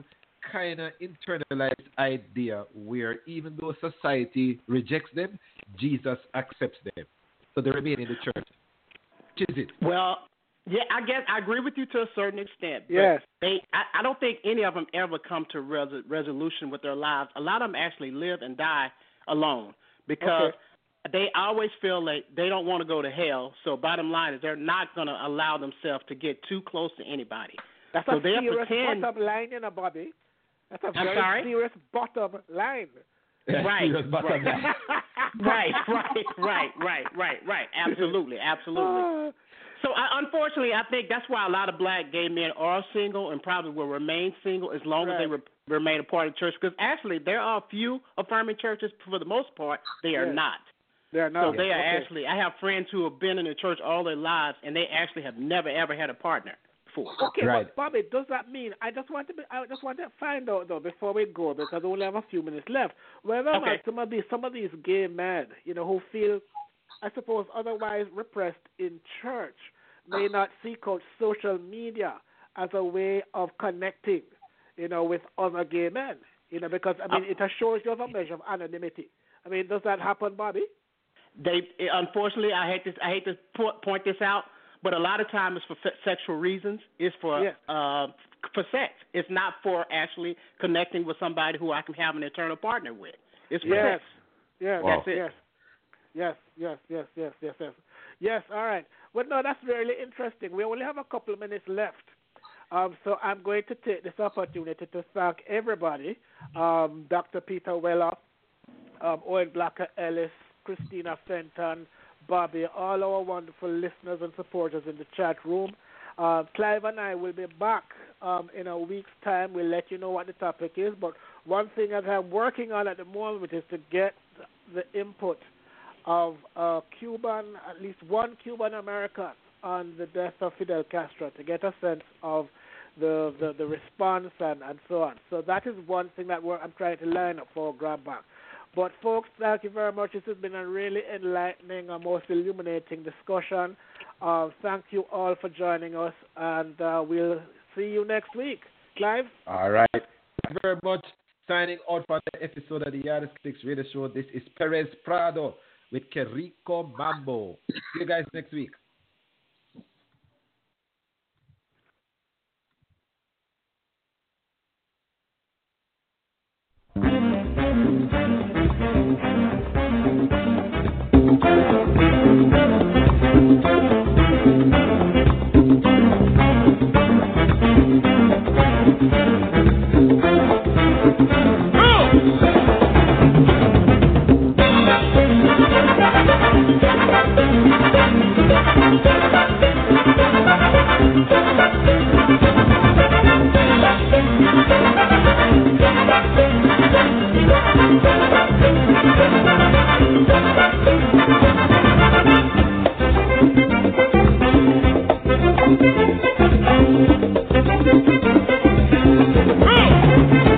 kind of internalized idea where even though society rejects them, Jesus accepts them, so they remain in the church. Which is it? Well, yeah, I guess I agree with you to a certain extent. But Yes. They, I, I don't think any of them ever come to res- resolution with their lives. A lot of them actually live and die alone because they always feel like they don't want to go to hell. So bottom line is they're not going to allow themselves to get too close to anybody. That's so a serious pretend. bottom line, you know, Bobby. That's a I'm very sorry? serious bottom line. Right, Serious right. right, right, right, right, right, right. Absolutely, absolutely. So I, unfortunately, I think that's why a lot of black gay men are single and probably will remain single as long as they re- remain a part of church. Because actually, there are a few affirming churches. For the most part, they are Yes. not. They're not. So not. they are Okay. actually. I have friends who have been in the church all their lives, and they actually have never ever had a partner before. Okay, Right. but Bobby, does that mean I just want to be, I just want to find out though before we go because we only have a few minutes left. Whether or not some of these some of these gay men, you know, who feel I suppose otherwise repressed in church may not seek out social media as a way of connecting, you know, with other gay men. You know, because I mean uh, it assures you of a measure of anonymity. I mean, does that happen, Bobby? They unfortunately, I hate this. I hate to point this out, but a lot of times it's for fe- sexual reasons. It's for Yeah. uh, for sex. It's not for actually connecting with somebody who I can have an eternal partner with. It's for Yes. sex. Yes. Wow. That's it. Yes. Yes, yes, yes, yes, yes, yes. Yes, all right. Well, no, that's really interesting. We only have a couple of minutes left. Um, so I'm going to take this opportunity to thank everybody um, Dr. Peter Weller, um, Owen Blakka Ellis, Christina Fenton, Bobby, all our wonderful listeners and supporters in the chat room. Uh, Clive and I will be back um, in a week's time. We'll let you know what the topic is. But one thing that I'm working on at the moment is to get the input of uh, Cuban, at least one Cuban American on the death of Fidel Castro to get a sense of the, the, the response and, and so on. So that is one thing that I'm trying to line up for grab back. But folks, thank you very much. This has been a really enlightening and most illuminating discussion. Uh, thank you all for joining us, and uh, we'll see you next week. Clive? All right. Thank you very much. Signing out for the episode of the Yardstick Radio Show. This is Perez Prado with Qué Rico Mambo. See you guys next week. Hey!